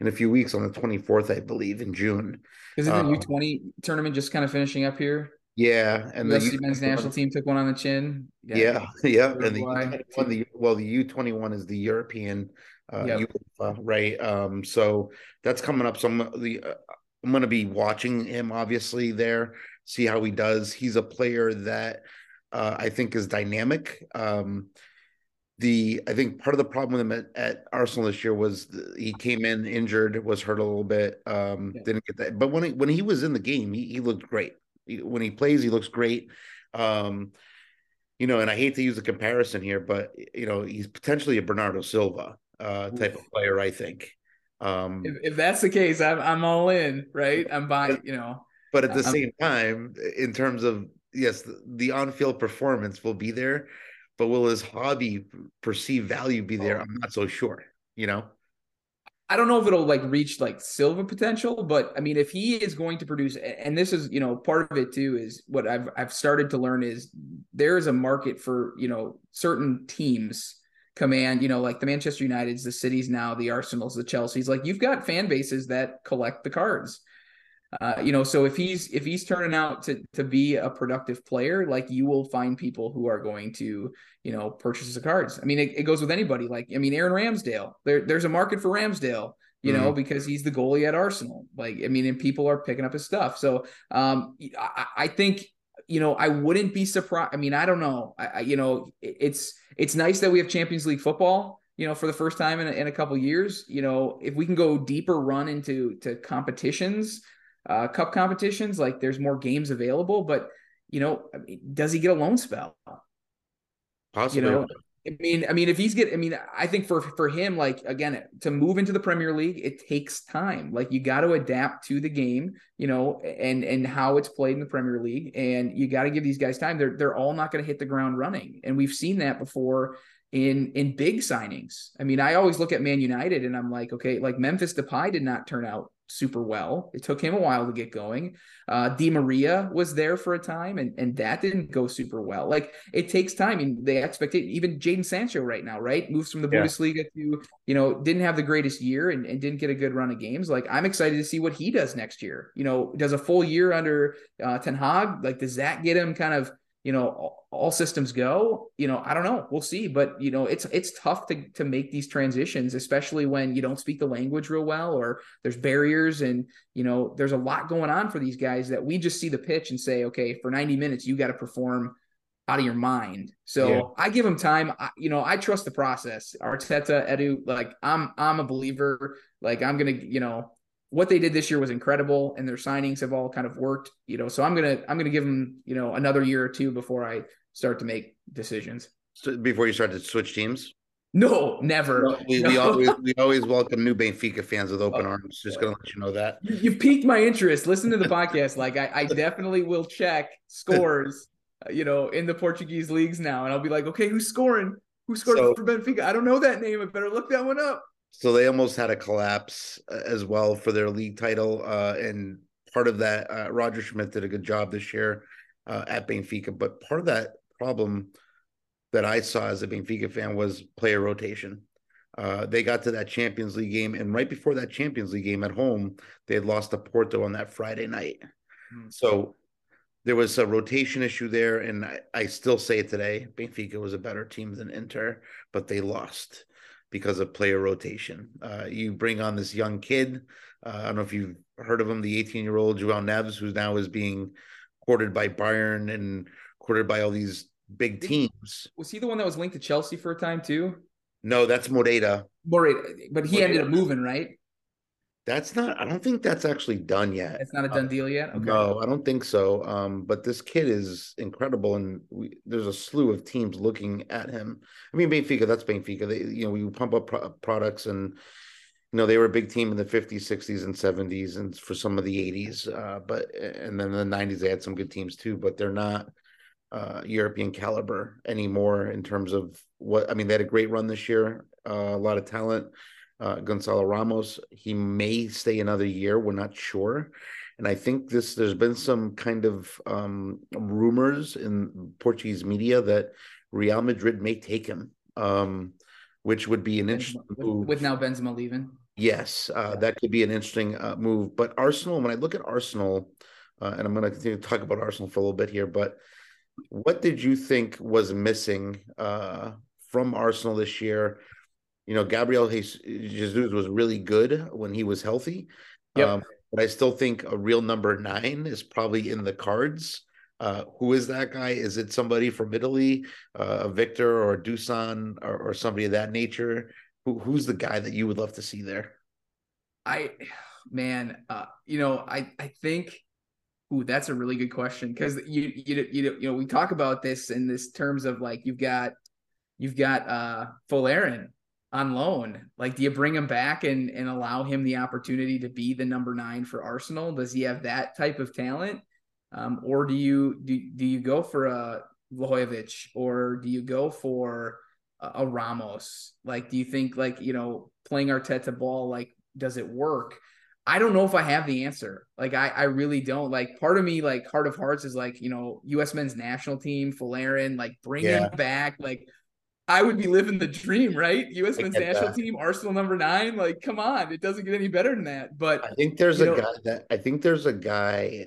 in a few weeks on the twenty fourth, I believe, in June. Is it the um, U twenty tournament just kind of finishing up here? Yeah, and the U- men's national team took one on the chin. Yeah, yeah, yeah. and the, the well, the U twenty one is the European uh, yep. UEFA, right? Um, so that's coming up. So I'm the uh, I'm going to be watching him obviously there, see how he does. He's a player that uh, I think is dynamic. Um, the I think part of the problem with him at, at Arsenal this year was the, he came in injured, was hurt a little bit, um, yeah. didn't get that. But when he, when he was in the game, he, he looked great. He, when he plays, he looks great. Um, you know, and I hate to use a comparison here, but you know, he's potentially a Bernardo Silva uh, type of player. I think. Um, if, if that's the case, I'm I'm all in. Right, I'm buying. You know, but at the I'm, same time, in terms of yes, the, the on-field performance will be there, but will his hobby perceived value be there? Oh. I'm not so sure. You know. I don't know if it'll like reach like Silva potential, but I mean, if he is going to produce, and this is you know part of it too is what I've I've started to learn is there is a market for you know certain teams command you know like the Manchester Uniteds, the cities now, the Arsenals, the Chelseas. Like you've got fan bases that collect the cards, uh, you know, so if he's if he's turning out to to be a productive player, like you will find people who are going to, you know, purchase the cards. I mean, it, it goes with anybody. Like, I mean, Aaron Ramsdale. There, there's a market for Ramsdale, you mm-hmm. know, because he's the goalie at Arsenal. Like, I mean, and people are picking up his stuff. So, um, I, I think you know, I wouldn't be surprised. I mean, I don't know. I, I, you know, it's it's nice that we have Champions League football. You know, for the first time in a, in a couple years. You know, if we can go deeper run into to competitions, uh, cup competitions. Like there's more games available, but you know, does he get a loan spell? Possibly. You know, I mean, I mean, if he's get, I mean, I think for for him, like again, to move into the Premier League, it takes time. Like you got to adapt to the game, you know, and and how it's played in the Premier League, and you got to give these guys time. They're they're all not going to hit the ground running, and we've seen that before in in big signings. I mean, I always look at Man United, and I'm like, okay, like Memphis Depay did not turn out super well. It took him a while to get going. Uh, Di Maria was there for a time, and and that didn't go super well. Like it takes time. I mean, they expect it. Even Jadon Sancho right now, right, moves from the yeah. Bundesliga to you know didn't have the greatest year and, and didn't get a good run of games. Like I'm excited to see what he does next year. You know, does a full year under uh, Ten Hag. Like does that get him kind of you know all, all, systems go you know i don't know. We'll see. But you know it's it's tough to to make these transitions especially when you don't speak the language real well or there's barriers and you know there's a lot going on for these guys that we just see the pitch and say okay for 90 minutes you got to perform out of your mind. So yeah. i give them time. I, you know i trust the process. Arteta edu like i'm i'm a believer. Like i'm gonna you know what they did this year was incredible and their signings have all kind of worked you know so i'm gonna i'm gonna give them you know another year or two before i start to make decisions. So before you start to switch teams? No never. No, we, no. we, always, we always welcome new benfica fans with open oh, arms. Just gonna let you know that. You've piqued my interest. Listen to the podcast. Like I, I definitely will check scores uh, you know in the portuguese leagues now and i'll be like okay who's scoring? Who scored so, for benfica? I don't know that name. I better look that one up so they almost had a collapse uh, as well for their league title. Uh, and part of that, uh, Roger Schmidt did a good job this year uh, at Benfica. But part of that problem that I saw as a Benfica fan was player rotation. Uh, they got to that Champions League game, and right before that Champions League game at home, they had lost to Porto on that Friday night. Mm-hmm. So there was a rotation issue there, and I, I, still say it today: Benfica was a better team than Inter, but they lost because of player rotation. Uh, you bring on this young kid. Uh, I don't know if you've heard of him, the 18 year old João Neves, who now is being courted by Bayern and courted by all these big teams. Was he the one that was linked to Chelsea for a time too? No, that's Moreta. Moreta, but he ended up moving, right? That's not. I don't think that's actually done yet. It's not a done uh, deal yet. Okay. No, I don't think so. Um, but this kid is incredible, and we, there's a slew of teams looking at him. I mean, Benfica. That's Benfica. They, you know, we pump up pro- products, and you know they were a big team in the 50s, 60s, and 70s, and for some of the 80s. Uh, but and then in the 90s they had some good teams too, but they're not uh, European caliber anymore in terms of what. I mean, they had a great run this year. Uh, a lot of talent uh, Gonzalo Ramos. He may stay another year. We're not sure. And I think this there's been some kind of um, rumors in Portuguese media that Real Madrid may take him, um, which would be an interesting move. With now Benzema leaving. Yes, uh, that could be an interesting uh, move. But Arsenal, when I look at Arsenal, uh, and I'm going to continue to talk about Arsenal for a little bit here, but what did you think was missing uh, from Arsenal this year? You know, Gabriel Jesus was really good when he was healthy. Yep. Um, but I still think a real number nine is probably in the cards. Uh, who is that guy? Is it somebody from Italy, uh, Victor or Dusan or, or somebody of that nature? Who, who's the guy that you would love to see there? I, man, uh, you know, I I think, ooh, that's a really good question because you you you you know we talk about this in this terms of like you've got you've got uh Folarin on loan. Like, do you bring him back and and allow him the opportunity to be the number nine for Arsenal? Does he have that type of talent? Um, or do you do do you go for a Vlahovic or do you go for a, a Ramos? Like, do you think like you know playing Arteta ball like does it work? I don't know if I have the answer. Like I, I really don't. Like part of me, like heart of hearts, is like you know U.S. men's national team, Folarin, like bring yeah. him back. Like I would be living the dream, right? U.S. men's national that. team, Arsenal number nine. Like come on, it doesn't get any better than that. But I think there's a know, guy that I think there's a guy.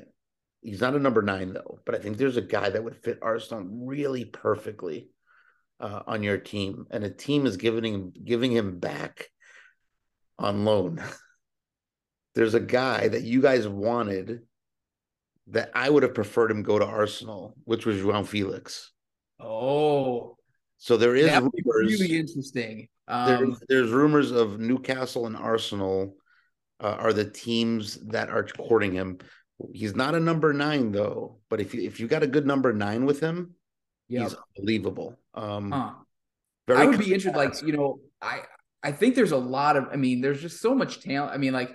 He's not a number nine though, but I think there's a guy that would fit Arsenal really perfectly uh, on your team, and a team is giving him giving him back on loan. there's a guy that you guys wanted that I would have preferred him go to Arsenal, which was João Felix. Oh, so there is rumors, really interesting. Um, there, there's rumors of Newcastle and Arsenal uh, are the teams that are courting him. He's not a number nine though, but if you if you got a good number nine with him, yep. he's unbelievable. Um, huh. I would be interested. Like you know, I I think there's a lot of. I mean, there's just so much talent. I mean, like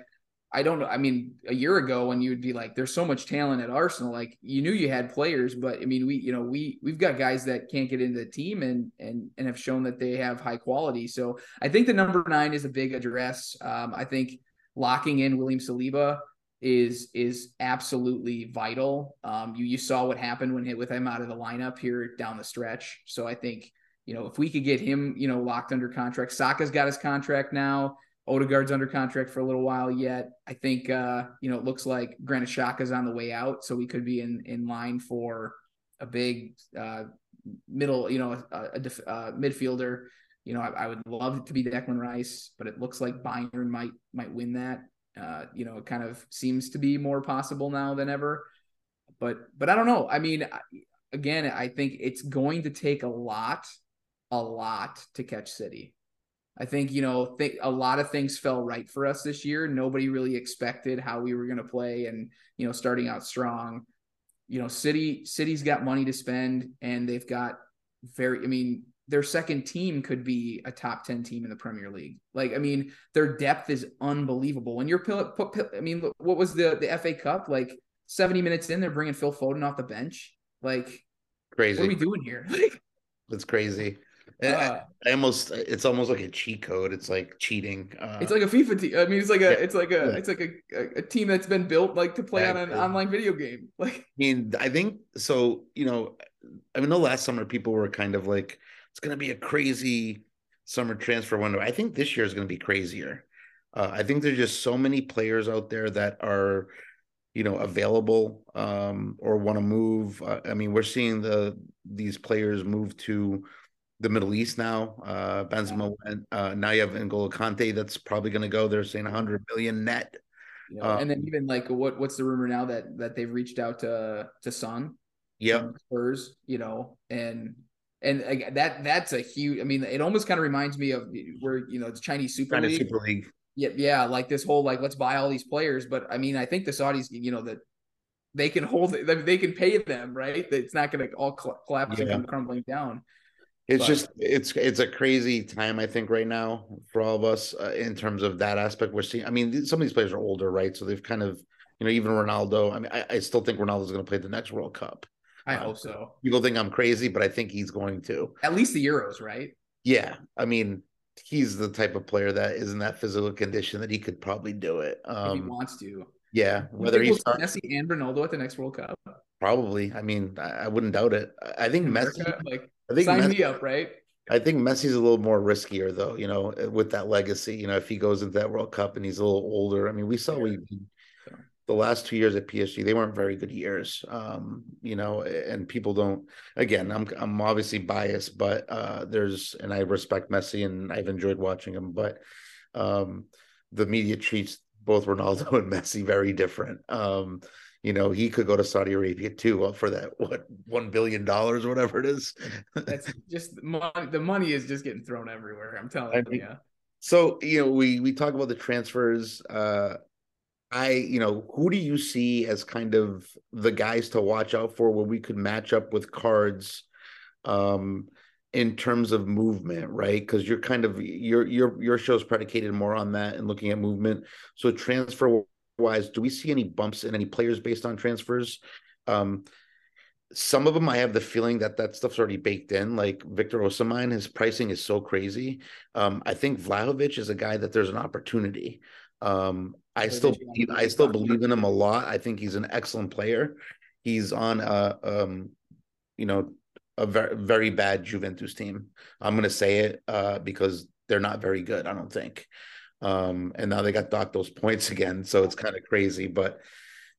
I don't know. I mean, a year ago when you would be like, there's so much talent at Arsenal, like you knew you had players, but I mean, we, you know, we, we've got guys that can't get into the team and, and, and have shown that they have high quality. So I think the number nine is a big address. Um, I think locking in William Saliba is, is absolutely vital. Um, you, you saw what happened when hit with him out of the lineup here down the stretch. So I think, you know, if we could get him, you know, locked under contract, Saka's got his contract now. Odegaard's under contract for a little while yet. I think uh, you know it looks like Granit Xhaka's on the way out, so we could be in in line for a big uh, middle, you know, a, a, a uh, midfielder. You know, I, I, would love it to be Declan Rice, but it looks like Bayern might might win that. Uh, you know, it kind of seems to be more possible now than ever. But but I don't know. I mean, again, I think it's going to take a lot, a lot to catch City. I think you know th- a lot of things fell right for us this year. Nobody really expected how we were going to play, and you know, starting out strong. You know, City City's got money to spend, and they've got very. I mean, their second team could be a top 10 team in the Premier League. Like, I mean, their depth is unbelievable. When you're I mean, what was the the FA Cup? Like 70 minutes in, they're bringing Phil Foden off the bench. Like, crazy. What are we doing here? Like, that's crazy. Uh, I almost it's almost like a cheat code. It's like cheating. Uh, it's like a FIFA team. I mean, it's like a yeah, it's like a yeah. it's like a, a team that's been built like to play yeah, on an online video game. Like I mean, I think so, you know, I mean the last summer people were kind of like it's gonna be a crazy summer transfer window. I think this year is gonna be crazier. Uh, I think there's just so many players out there that are you know available um, or want to move. Uh, I mean, we're seeing the these players move to the Middle East now. Uh, Benzema went. Uh, now you have N'Golo Kante. That's probably going to go. They're saying 100 million net. Uh, and then even like what what's the rumor now that that they've reached out to to Son? Yeah, Spurs. You know, and and that that's a huge. I mean, it almost kind of reminds me of where you know it's Chinese Super China League. Super League. Yeah, yeah, like this whole like let's buy all these players. But I mean, I think the Saudis, you know, that they can hold it, they can pay them, right? That it's not going to all collapse yeah. and come crumbling down it's but, just it's it's a crazy time i think right now for all of us uh, in terms of that aspect we're seeing. I mean some of these players are older right? So they've kind of you know even ronaldo i mean i, I still think ronaldo's going to play the next world cup. I uh, hope so. people think i'm crazy but i think he's going to. At least the euros right? Yeah i mean he's the type of player that is in that physical condition that he could probably do it um, if he wants to. yeah whether he's we'll Messi and Ronaldo at the next World Cup? Probably. I mean I, I wouldn't doubt it. I think America, Messi like I think sign Messi, me up, right? I think Messi's a little more riskier though, you know, with that legacy. You know, if he goes into that World Cup and he's a little older. I mean, we saw we the last two years at PSG, they weren't very good years. Um, you know, and people don't again, I'm I'm obviously biased, but uh there's and I respect Messi and I've enjoyed watching him, but um the media treats both Ronaldo and Messi very different. Um, you know, he could go to Saudi Arabia too for that what one billion dollars or whatever it is. That's just money. The money is just getting thrown everywhere. I'm telling I mean, you. So you know, we we talk about the transfers. Uh, I you know, who do you see as kind of the guys to watch out for where we could match up with cards? Um, in terms of movement, right? Because you're kind of your your your show's predicated more on that and looking at movement. So transfer wise, do we see any bumps in any players based on transfers? Um, some of them, I have the feeling that that stuff's already baked in. Like Victor Osimhen, his pricing is so crazy. Um, I think Vlahovic is a guy that there's an opportunity. Um, I still believe, I still believe in him a lot. I think he's an excellent player. He's on a um, you know a very very bad Juventus team. I'm going to say it uh, because they're not very good. I don't think. Um, and now they got docked those points again, so it's kind of crazy. But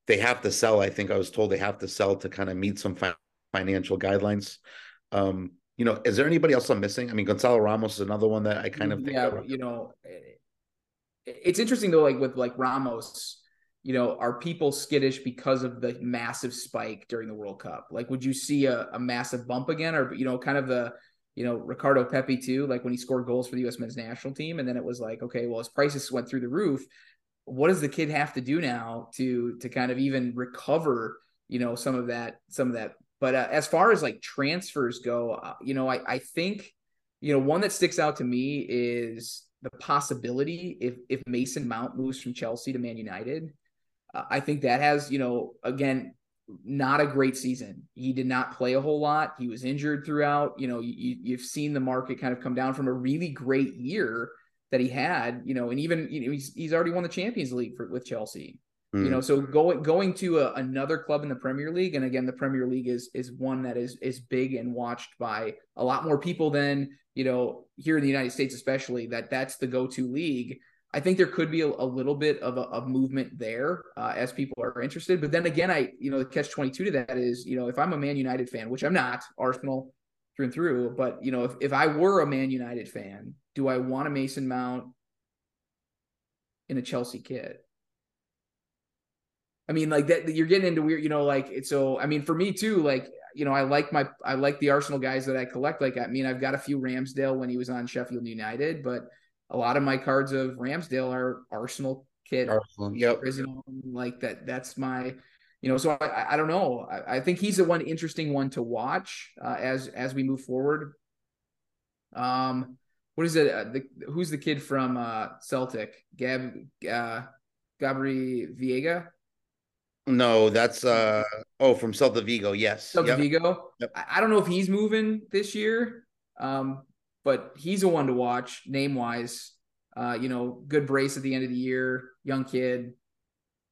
they have to sell. I think I was told they have to sell to kind of meet some fi- financial guidelines. Um, you know, is there anybody else I'm missing? I mean, Gonzalo Ramos is another one that I kind of yeah. you know, it's interesting though. Like with like Ramos, you know, are people skittish because of the massive spike during the World Cup? Like, would you see a, a massive bump again, or you know, kind of the you know Ricardo Pepi too, like when he scored goals for the U.S. men's national team, and then it was like, okay, well, his prices went through the roof. What does the kid have to do now to to kind of even recover, you know, some of that some of that? But uh, as far as like transfers go, uh, you know, I I think you know one that sticks out to me is the possibility if if Mason Mount moves from Chelsea to Man United I think that has, you know, again, not a great season. He did not play a whole lot. He was injured throughout. You know, you, you've seen the market kind of come down from a really great year that he had. You know, and even you know he's he's already won the Champions League for, with Chelsea. Mm. You know, so going going to a, another club in the Premier League, and again, the Premier League is is one that is is big and watched by a lot more people than you know here in the United States, especially. That that's the go to league. I think there could be a, a little bit of a of movement there uh, as people are interested. But then again, I you know the catch twenty two to that is you know if I'm a Man United fan, which I'm not, Arsenal through and through, but you know if if I were a Man United fan, do I want a Mason Mount in a Chelsea kit? I mean, like that you're getting into weird, you know, like so. I mean, for me too, like you know, I like my I like the Arsenal guys that I collect. Like I mean, I've got a few Ramsdale when he was on Sheffield United, but a lot of my cards of Ramsdale are Arsenal kit. Arsenal, yep. Like that. That's my, you know. So I, I don't know. I, I think he's the one interesting one to watch uh, as as we move forward. Um, what is it? Uh, the, who's the kid from uh, Celtic? Gab, uh, Gabri Veiga. No, that's uh oh from Celta Vigo. Yes, Celta yep. Vigo. Yep. I, I don't know if he's moving this year. Um, but he's a one to watch name wise. Uh, you know, good brace at the end of the year, young kid.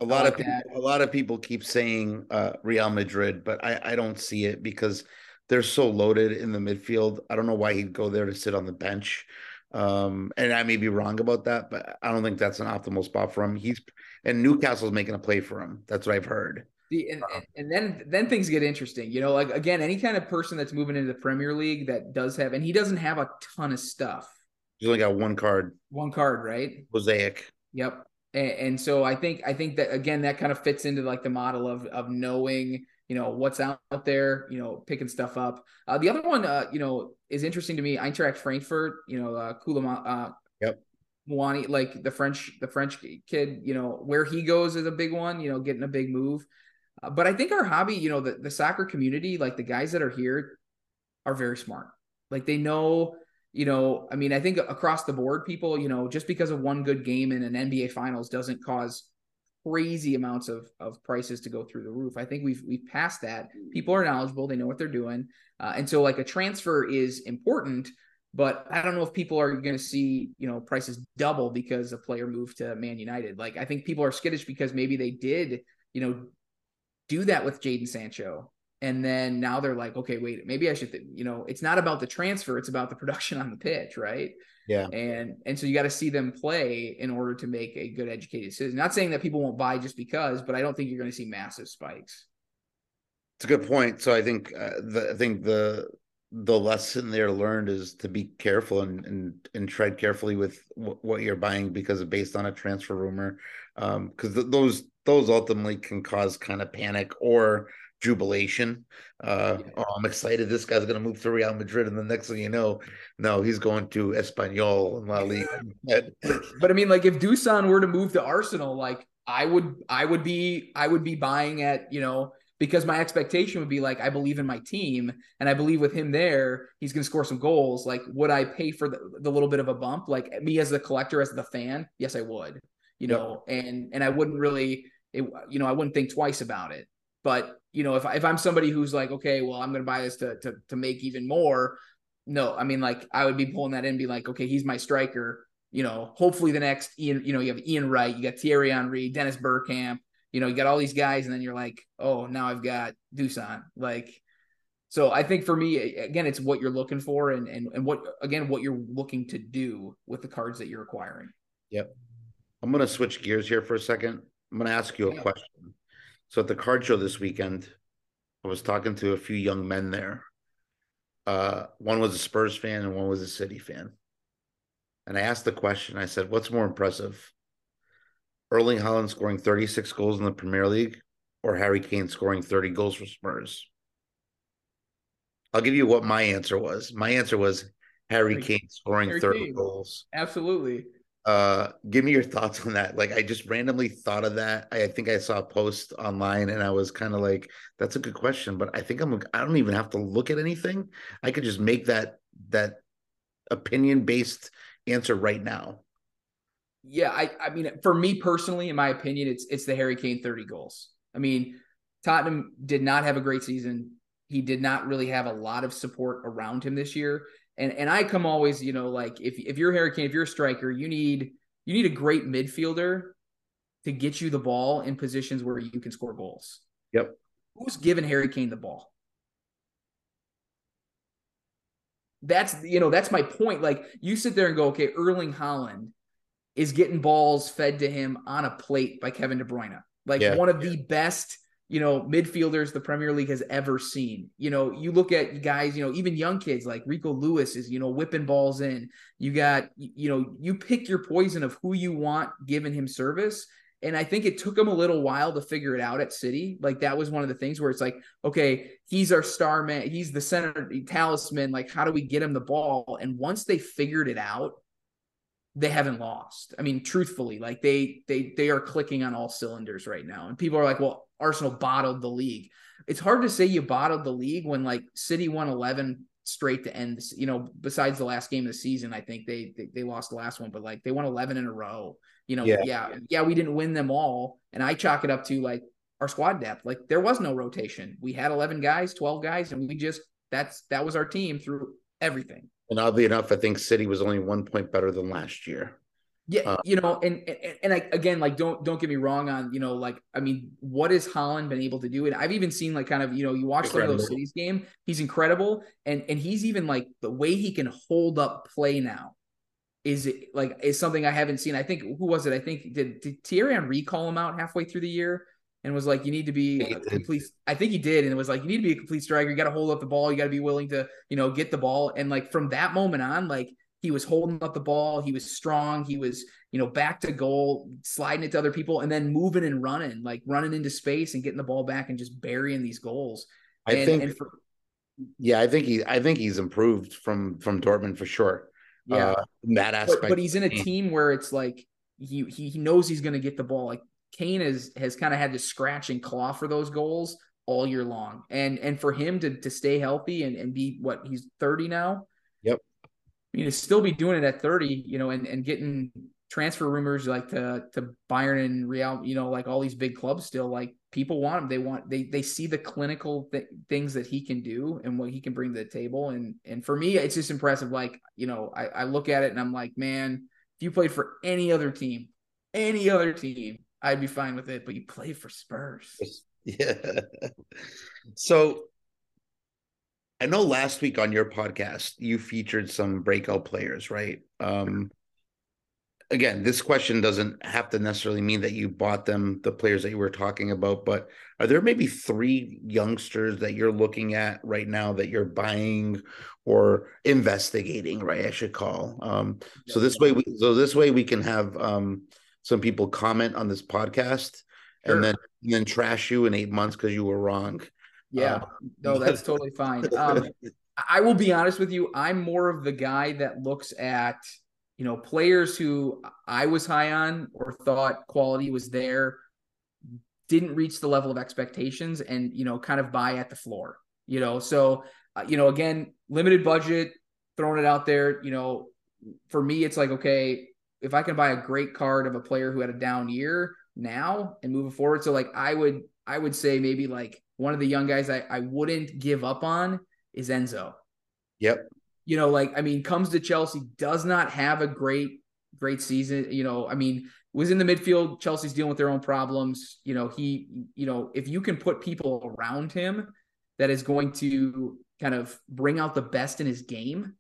A lot like of people, a lot of people keep saying uh, Real Madrid, but I, I don't see it because they're so loaded in the midfield. I don't know why he'd go there to sit on the bench. Um, and I may be wrong about that, but I don't think that's an optimal spot for him. He's and Newcastle's making a play for him. That's what I've heard. The, and, and then then things get interesting. You know, like again, any kind of person that's moving into the Premier League that does have, and he doesn't have a ton of stuff. He's only got one card. One card, right? Mosaic. Yep. And, and so I think I think that again that kind of fits into like the model of of knowing you know what's out there, you know, picking stuff up. Uh, the other one, uh, you know, is interesting to me. Eintracht Frankfurt, you know, uh, uh, yep. Muani, like the French, the French kid, you know, where he goes is a big one. You know, getting a big move. Uh, but I think our hobby, you know, the, the soccer community, like the guys that are here are very smart. Like they know, you know, I mean, I think across the board, people, you know, just because of one good game in an NBA finals doesn't cause crazy amounts of, of prices to go through the roof. I think we've, we've passed that. People are knowledgeable. They know what they're doing. Uh, and so like a transfer is important, but I don't know if people are going to see, you know, prices double because a player moved to Man United. Like I think people are skittish because maybe they did, you know, do that with Jadon Sancho. And then now they're like, okay, wait, maybe I should, th-. you know, it's not about the transfer, it's about the production on the pitch, right? Yeah. And and so you got to see them play in order to make a good educated decision. Not saying that people won't buy just because, but I don't think you're going to see massive spikes. It's a good point. So I think uh, the I think the the lesson there learned is to be careful and and, and tread carefully with w- what you're buying because based on a transfer rumor because um, th- those those ultimately can cause kind of panic or jubilation. Uh, yeah. Oh, I'm excited. This guy's going to move to Real Madrid, and the next thing you know, no, he's going to Espanyol and La Liga. but I mean, like if Dusan were to move to Arsenal, like I would, I would be, I would be buying at you know because my expectation would be like I believe in my team and I believe with him there he's going to score some goals. Like, would I pay for the, the little bit of a bump? Like me as the collector, as the fan, yes, I would. You know, and and I wouldn't really, it, you know, I wouldn't think twice about it. But you know, if if I'm somebody who's like, okay, well, I'm going to buy this to to to make even more. No, I mean, like I would be pulling that in, be like, okay, he's my striker. You know, hopefully the next Ian, you know, you have Ian Wright, you got Thierry Henry, Dennis Bergkamp, you know, you got all these guys, and then you're like, oh, now I've got Dusan. Like, so I think for me, again, it's what you're looking for and and and what again what you're looking to do with the cards that you're acquiring. Yep. I'm gonna switch gears here for a second. I'm gonna ask you a question. So at the card show this weekend, I was talking to a few young men there. Uh, one was a Spurs fan and one was a City fan. And I asked the question, I said, what's more impressive? Erling Haaland scoring 36 goals in the Premier League or Harry Kane scoring 30 goals for Spurs? I'll give you what my answer was. My answer was Harry, Harry Kane scoring Harry 30 Kane. goals. Absolutely. Uh, give me your thoughts on that. Like, I just randomly thought of that. I, I think I saw a post online, and I was kind of like, "That's a good question," but I think I'm. I don't even have to look at anything. I could just make that that opinion based answer right now. Yeah, I. I mean, for me personally, in my opinion, it's it's the Harry Kane thirty goals. I mean, Tottenham did not have a great season. He did not really have a lot of support around him this year and and I come always, you know, like if if you're Harry Kane, if you're a striker, you need you need a great midfielder to get you the ball in positions where you can score goals. Yep. Who's given Harry Kane the ball? That's you know, that's my point. Like you sit there and go, okay, Erling Haaland is getting balls fed to him on a plate by Kevin De Bruyne. Like yeah. one of the best you know, midfielders the Premier League has ever seen. You know, you look at guys, you know, even young kids like Rico Lewis is, you know, whipping balls in. You got, you know, you pick your poison of who you want giving him service. And I think it took him a little while to figure it out at City. Like that was one of the things where it's like, okay, he's our star man, he's the center talisman. Like, how do we get him the ball? And once they figured it out, they haven't lost. I mean, truthfully, like they they they are clicking on all cylinders right now. And people are like, well, Arsenal bottled the league. It's hard to say you bottled the league when like City won 11 straight to end you know besides the last game of the season i think they, they they, lost the last one but like they won 11 in a row you know yeah. yeah yeah we didn't win them all and i chalk it up to like our squad depth like there was no rotation we had 11 guys 12 guys and we just that's that was our team through everything and oddly enough i think city was only one point better than last year yeah, uh, you know, and and, and I, again, like don't don't get me wrong on you know, like I mean, what has Haaland been able to do? And I've even seen like kind of you know, you watch of those cities game, he's incredible, and and he's even like the way he can hold up play now is it like is something I haven't seen. I think who was it? I think did, did Thierry Henry call him out halfway through the year and was like, you need to be a complete. I think he did, and it was like you need to be a complete striker. You got to hold up the ball. You got to be willing to you know get the ball, and like from that moment on, like he was holding up the ball. He was strong. He was, you know, back to goal, sliding it to other people, and then moving and running, like running into space and getting the ball back and just burying these goals. I and, think. And for, yeah, I think he. I think he's improved from from Dortmund for sure. Yeah, uh, that aspect. But, but he's in a team where it's like he he knows he's going to get the ball. Like Kane has has kind of had to scratch and claw for those goals all year long, and and for him to to stay healthy and and be what he's thirty now. Yep you know, still be doing it at 30, you know, and, and getting transfer rumors like to to Bayern and Real, you know, like all these big clubs still like people want him. They want they they see the clinical th- things that he can do and what he can bring to the table. And and for me, it's just impressive. Like you know, I, I look at it and I'm like, man, if you played for any other team, any other team, I'd be fine with it. But you play for Spurs. Yeah. So I know last week on your podcast you featured some breakout players, right? Um, again, this question doesn't have to necessarily mean that you bought them, the players that you were talking about, but are there maybe three youngsters that you're looking at right now that you're buying or investigating, right? I should call. Um, so this way we so this way we can have um some people comment on this podcast sure. and then and then trash you in eight months because you were wrong. Yeah, uh, no, that's totally fine. Um, I will be honest with you. I'm more of the guy that looks at you know, players who I was high on or thought quality was there didn't reach the level of expectations and, you know, kind of buy at the floor, you know. So, uh, you know, again, limited budget, throwing it out there, you know, for me, it's like, okay, if I can buy a great card of a player who had a down year now and moving forward. So, like, I would, I would say maybe like one of the young guys I, I wouldn't give up on is Enzo. Yep you know, like I mean, comes to Chelsea, does not have a great, great season. You know, I mean, was in the midfield. Chelsea's dealing with their own problems. You know, he, you know, if you can put people around him that is going to kind of bring out the best in his game,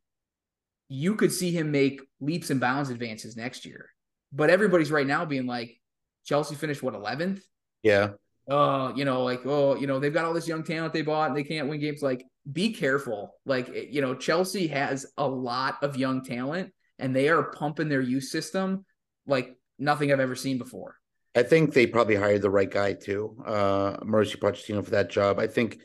you could see him make leaps and bounds advances next year. But everybody's right now being like, Chelsea finished what 11th? Yeah. Oh, you know, like, oh, you know, they've got all this young talent they bought and they can't win games. Like, be careful. Like, you know, Chelsea has a lot of young talent and they are pumping their youth system like nothing I've ever seen before. I think they probably hired the right guy too, uh, Mauricio Pochettino for that job. I think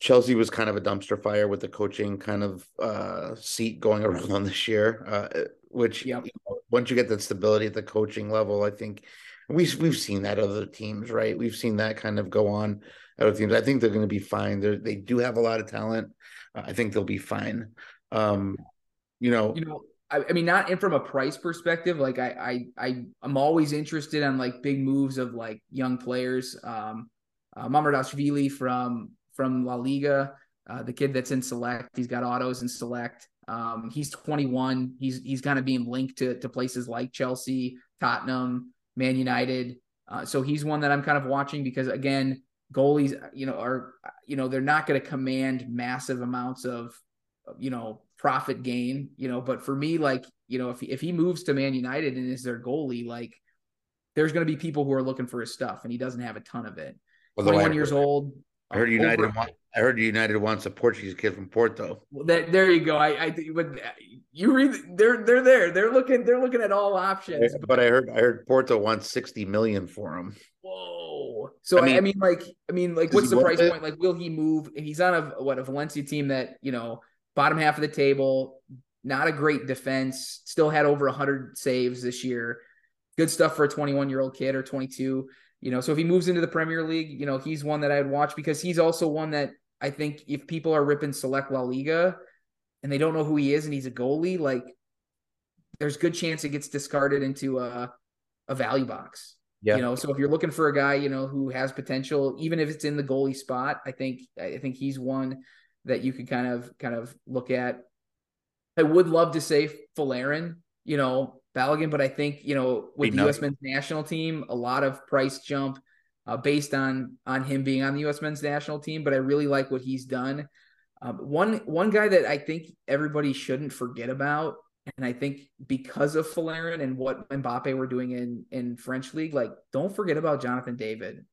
Chelsea was kind of a dumpster fire with the coaching kind of uh, seat going around on this year, uh, which yep. you know, once you get that stability at the coaching level, I think we've we've seen that other teams, right? We've seen that kind of go on other teams. I think they're going to be fine. They they do have a lot of talent. Uh, I think they'll be fine. Um, you know, you know, I, I mean, not in from a price perspective. Like I, I, I, I'm always interested on like big moves of like young players. Um, uh, Mamardashvili from from La Liga, uh, the kid that's in Select. He's got autos in Select. Um, he's 21. He's he's kind of being linked to to places like Chelsea, Tottenham, Man United. Uh, so he's one that I'm kind of watching because again, goalies, you know, are you know they're not going to command massive amounts of you know profit gain, you know. But for me, like you know, if if he moves to Man United and is their goalie, like there's going to be people who are looking for his stuff, and he doesn't have a ton of it. Well, 21 years old. I heard United. Over, I heard United wants a Portuguese kid from Porto. Well, that, there you go. I, I but you read, they're they're there. They're looking. They're looking at all options. But, but I heard I heard Porto wants sixty million for him. Whoa. So I mean, I mean, like, I mean, like, what's the price it? point? Like, will he move? He's on a what a Valencia team that you know bottom half of the table, not a great defense. Still had over hundred saves this year. Good stuff for a 21 year old kid or 22. You know, so if he moves into the Premier League, you know, he's one that I'd watch because he's also one that I think if people are ripping select La Liga and they don't know who he is and he's a goalie, like there's good chance it gets discarded into a a value box. Yeah. You know, so if you're looking for a guy, you know, who has potential, even if it's in the goalie spot, I think I think he's one that you could kind of kind of look at. I would love to say Folarin, you know, Balogun, but I think you know with the U.S. men's national team, a lot of price jump uh, based on on him being on the U.S. men's national team. But I really like what he's done. Um, one one guy that I think everybody shouldn't forget about, and I think because of Folarin and what Mbappe were doing in in French league, like don't forget about Jonathan David.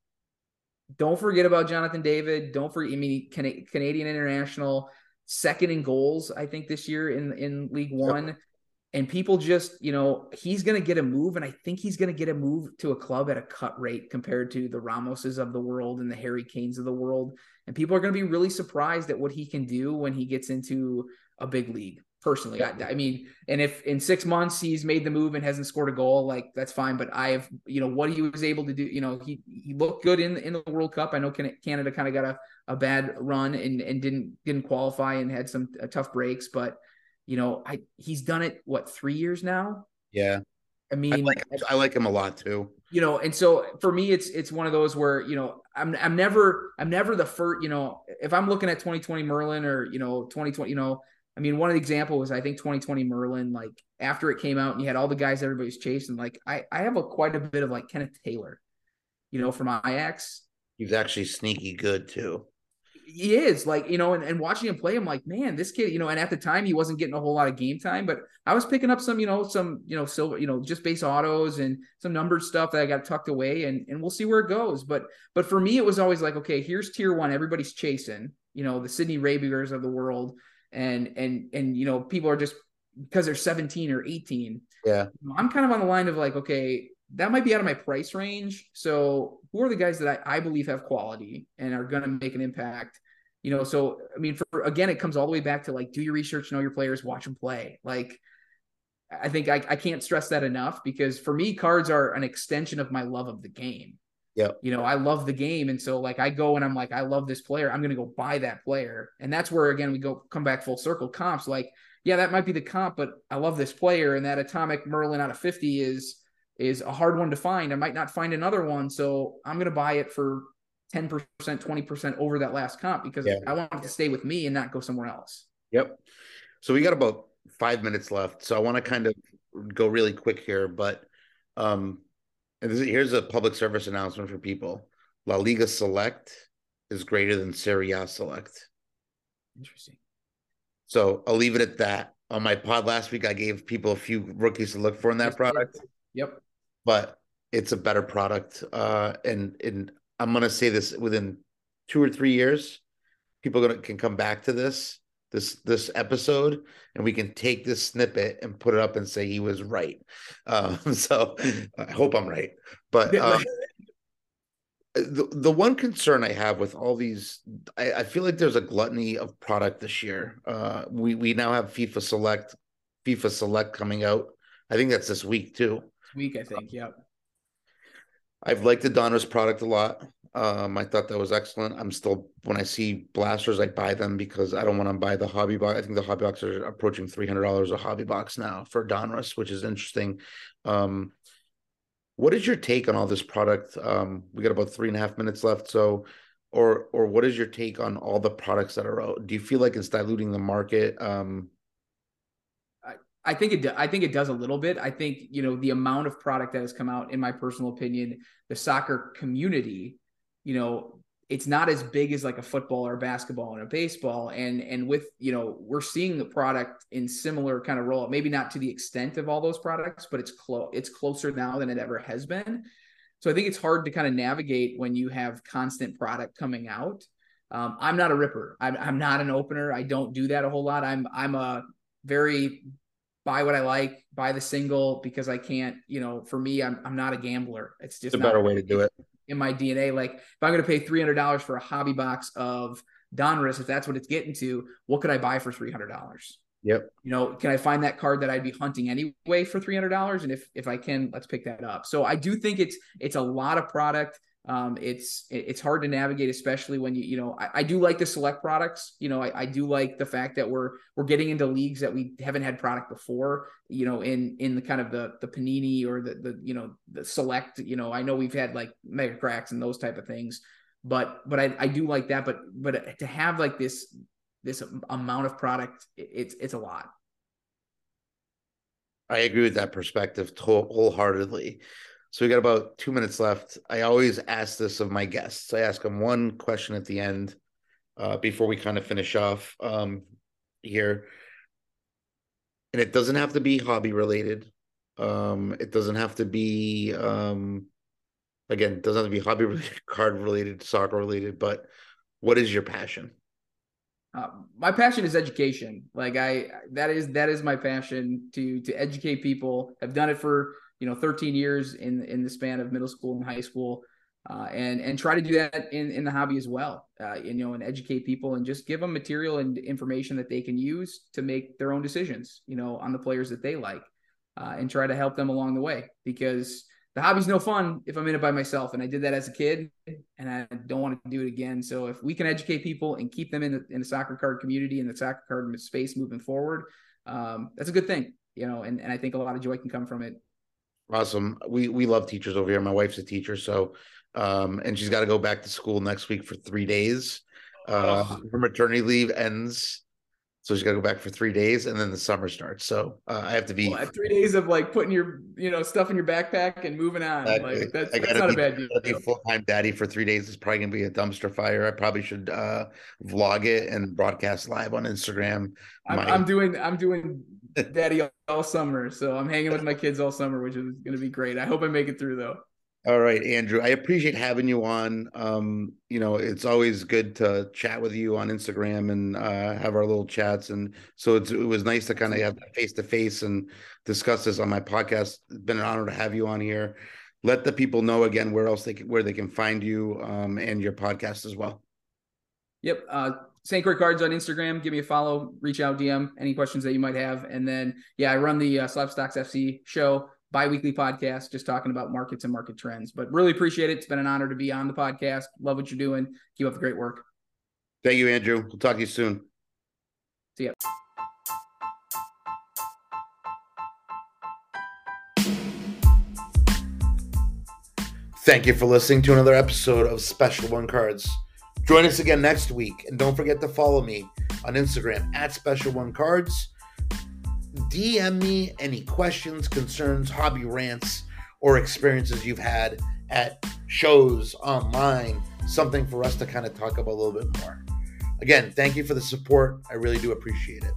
Don't forget about Jonathan David. Don't forget. I mean, Canadian international, second in goals. I think this year in in League One and people just you know he's going to get a move and i think he's going to get a move to a club at a cut rate compared to the ramoses of the world and the harry kanes of the world. And people are going to be really surprised at what he can do when he gets into a big league personally. I, I, mean and if in six months he's made the move and hasn't scored a goal like that's fine but i have you know what he was able to do you know he he looked good in in the world cup. I know canada kind of got a, a bad run and and didn't didn't qualify and had some uh, tough breaks but you know, I he's done it what three years now. Yeah, I mean, I like, I like him a lot too. You know, and so for me, it's it's one of those where you know I'm I'm never I'm never the first. You know, if I'm looking at 2020 Merlin or you know 2020, you know, I mean, one of the examples was I think 2020 Merlin. Like after it came out, and you had all the guys everybody's chasing. Like I I have a quite a bit of like Kenneth Taylor, you know, from Ajax. He's actually sneaky good too he is like you know and, and watching him play i'm like man this kid you know and at the time he wasn't getting a whole lot of game time but i was picking up some you know some you know silver you know just base autos and some numbered stuff that i got tucked away and and we'll see where it goes. But but for me it was always like okay here's tier one everybody's chasing you know the Sidney Rabigers of the world and and and you know people are just because they're 17 or 18 yeah. I'm kind of on the line of like okay that might be out of my price range. So who are the guys that I, I believe have quality and are going to make an impact? You know, so I mean, for again, it comes all the way back to like do your research, know your players, watch them play. Like, I think I, I can't stress that enough because for me, cards are an extension of my love of the game. Yeah. You know, I love the game. And so like I go and I'm like, I love this player. I'm gonna go buy that player. And that's where again we go come back full circle. Comps, like, yeah, that might be the comp, but I love this player. And that atomic Merlin out of 50 is is a hard one to find. I might not find another one, so I'm going to buy it for 10%, 20% over that last comp because yeah. I want it to stay with me and not go somewhere else. Yep. So we got about five minutes left. So I want to kind of go really quick here, but um, is, here's a public service announcement for people. La Liga Select is greater than Serie A Select. Interesting. So I'll leave it at that. On my pod last week, I gave people a few rookies to look for in that product. Yep but it's a better product. Uh, and and I'm gonna say this within two or three years, people gonna can come back to this this this episode and we can take this snippet and put it up and say he was right. Um, so I hope I'm right, but. Um, the, the one concern I have with all these, I, I, feel like there's a gluttony of product this year. Uh, we we now have FIFA Select, FIFA Select coming out. I think that's this week too week, I think. Yep. I've liked the Donruss product a lot. Um, I thought that was excellent. I'm still when I see blasters, I buy them because I don't want to buy the hobby box. I think the hobby box are approaching three hundred dollars a hobby box now for Donruss, which is interesting. Um, what is your take on all this product? Um, we got about three and a half minutes left, so or or what is your take on all the products that are out? Do you feel like it's diluting the market? Um, I think it. I think it does a little bit. I think you know the amount of product that has come out, in my personal opinion, the soccer community, you know, it's not as big as like a football or basketball and a baseball. And and with you know, we're seeing the product in similar kind of role. Maybe not to the extent of all those products, but it's close. It's closer now than it ever has been. So I think it's hard to kind of navigate when you have constant product coming out. Um, I'm not a ripper. I'm, I'm not an opener. I don't do that a whole lot. I'm I'm a very buy what I like, buy the single because I can't, you know, for me, I'm, I'm not a gambler. It's just it's a better way to do it in my DNA. Like if I'm going to pay $300 for a hobby box of Donruss, if that's what it's getting to, what could I buy for $300? Yep. You know, can I find that card that I'd be hunting anyway for $300? And if, if I can, let's pick that up. So I do think it's, it's a lot of product. Um, it's it's hard to navigate, especially when you you know I, I do like the select products. You know, I, I, do like the fact that we're we're getting into leagues that we haven't had product before. You know, in in the kind of the the panini or the the you know the select. You know, I know we've had like Megacracks and those type of things, but but I, I do like that. But but to have like this this amount of product, it's it's a lot. I agree with that perspective wholeheartedly. So we got about two minutes left. I always ask this of my guests. I ask them one question at the end uh, before we kind of finish off um, here. And it doesn't have to be hobby related. Um, it doesn't have to be, um, again, it doesn't have to be hobby related, card related, soccer related, but what is your passion? Uh, my passion is education. Like I, that is, that is my passion to, to educate people. I've done it for you know 13 years in in the span of middle school and high school uh, and and try to do that in in the hobby as well uh, you know and educate people and just give them material and information that they can use to make their own decisions you know on the players that they like uh, and try to help them along the way because the hobby's no fun if I'm in it by myself. And I did that as a kid and I don't want to do it again. So if we can educate people and keep them in the, in the soccer card community and the soccer card space moving forward, um, that's a good thing, you know, and, and I think a lot of joy can come from it Awesome. We we love teachers over here. My wife's a teacher, so um, and she's got to go back to school next week for three days. Uh, oh. her maternity leave ends So she's got to go back for three days, and then the summer starts. So uh, I have to be well, three days of like putting your you know stuff in your backpack and moving on. Exactly. Like that's, that's not be, a bad deal. Be full time daddy for three days is probably gonna be a dumpster fire. I probably should uh, vlog it and broadcast live on Instagram. I'm, My... I'm doing I'm doing daddy all summer, so I'm hanging with my kids all summer, which is gonna be great. I hope I make it through though. All right, Andrew. I appreciate having you on. Um, you know, it's always good to chat with you on Instagram and uh, have our little chats. And so it was nice to kind of have face to face and discuss this on my podcast. It's been an honor to have you on here. Let the people know again where else they can, where they can find you um, and your podcast as well. Yep. Uh, St. Croix Cards on Instagram. Give me a follow, reach out, DM any questions that you might have. And then, yeah, I run the uh, Slabstox FC show bi-weekly podcast just talking about markets and market trends but really appreciate it it's been an honor to be on the podcast love what you're doing keep up the great work thank you andrew we'll talk to you soon see ya Thank you for listening to another episode of Special One Cards. Join us again next week, and don't forget to follow me on Instagram at Special One Cards DM me any questions, concerns, hobby rants, or experiences you've had at shows online, something for us to kind of talk about a little bit more. Again, thank you for the support. I really do appreciate it.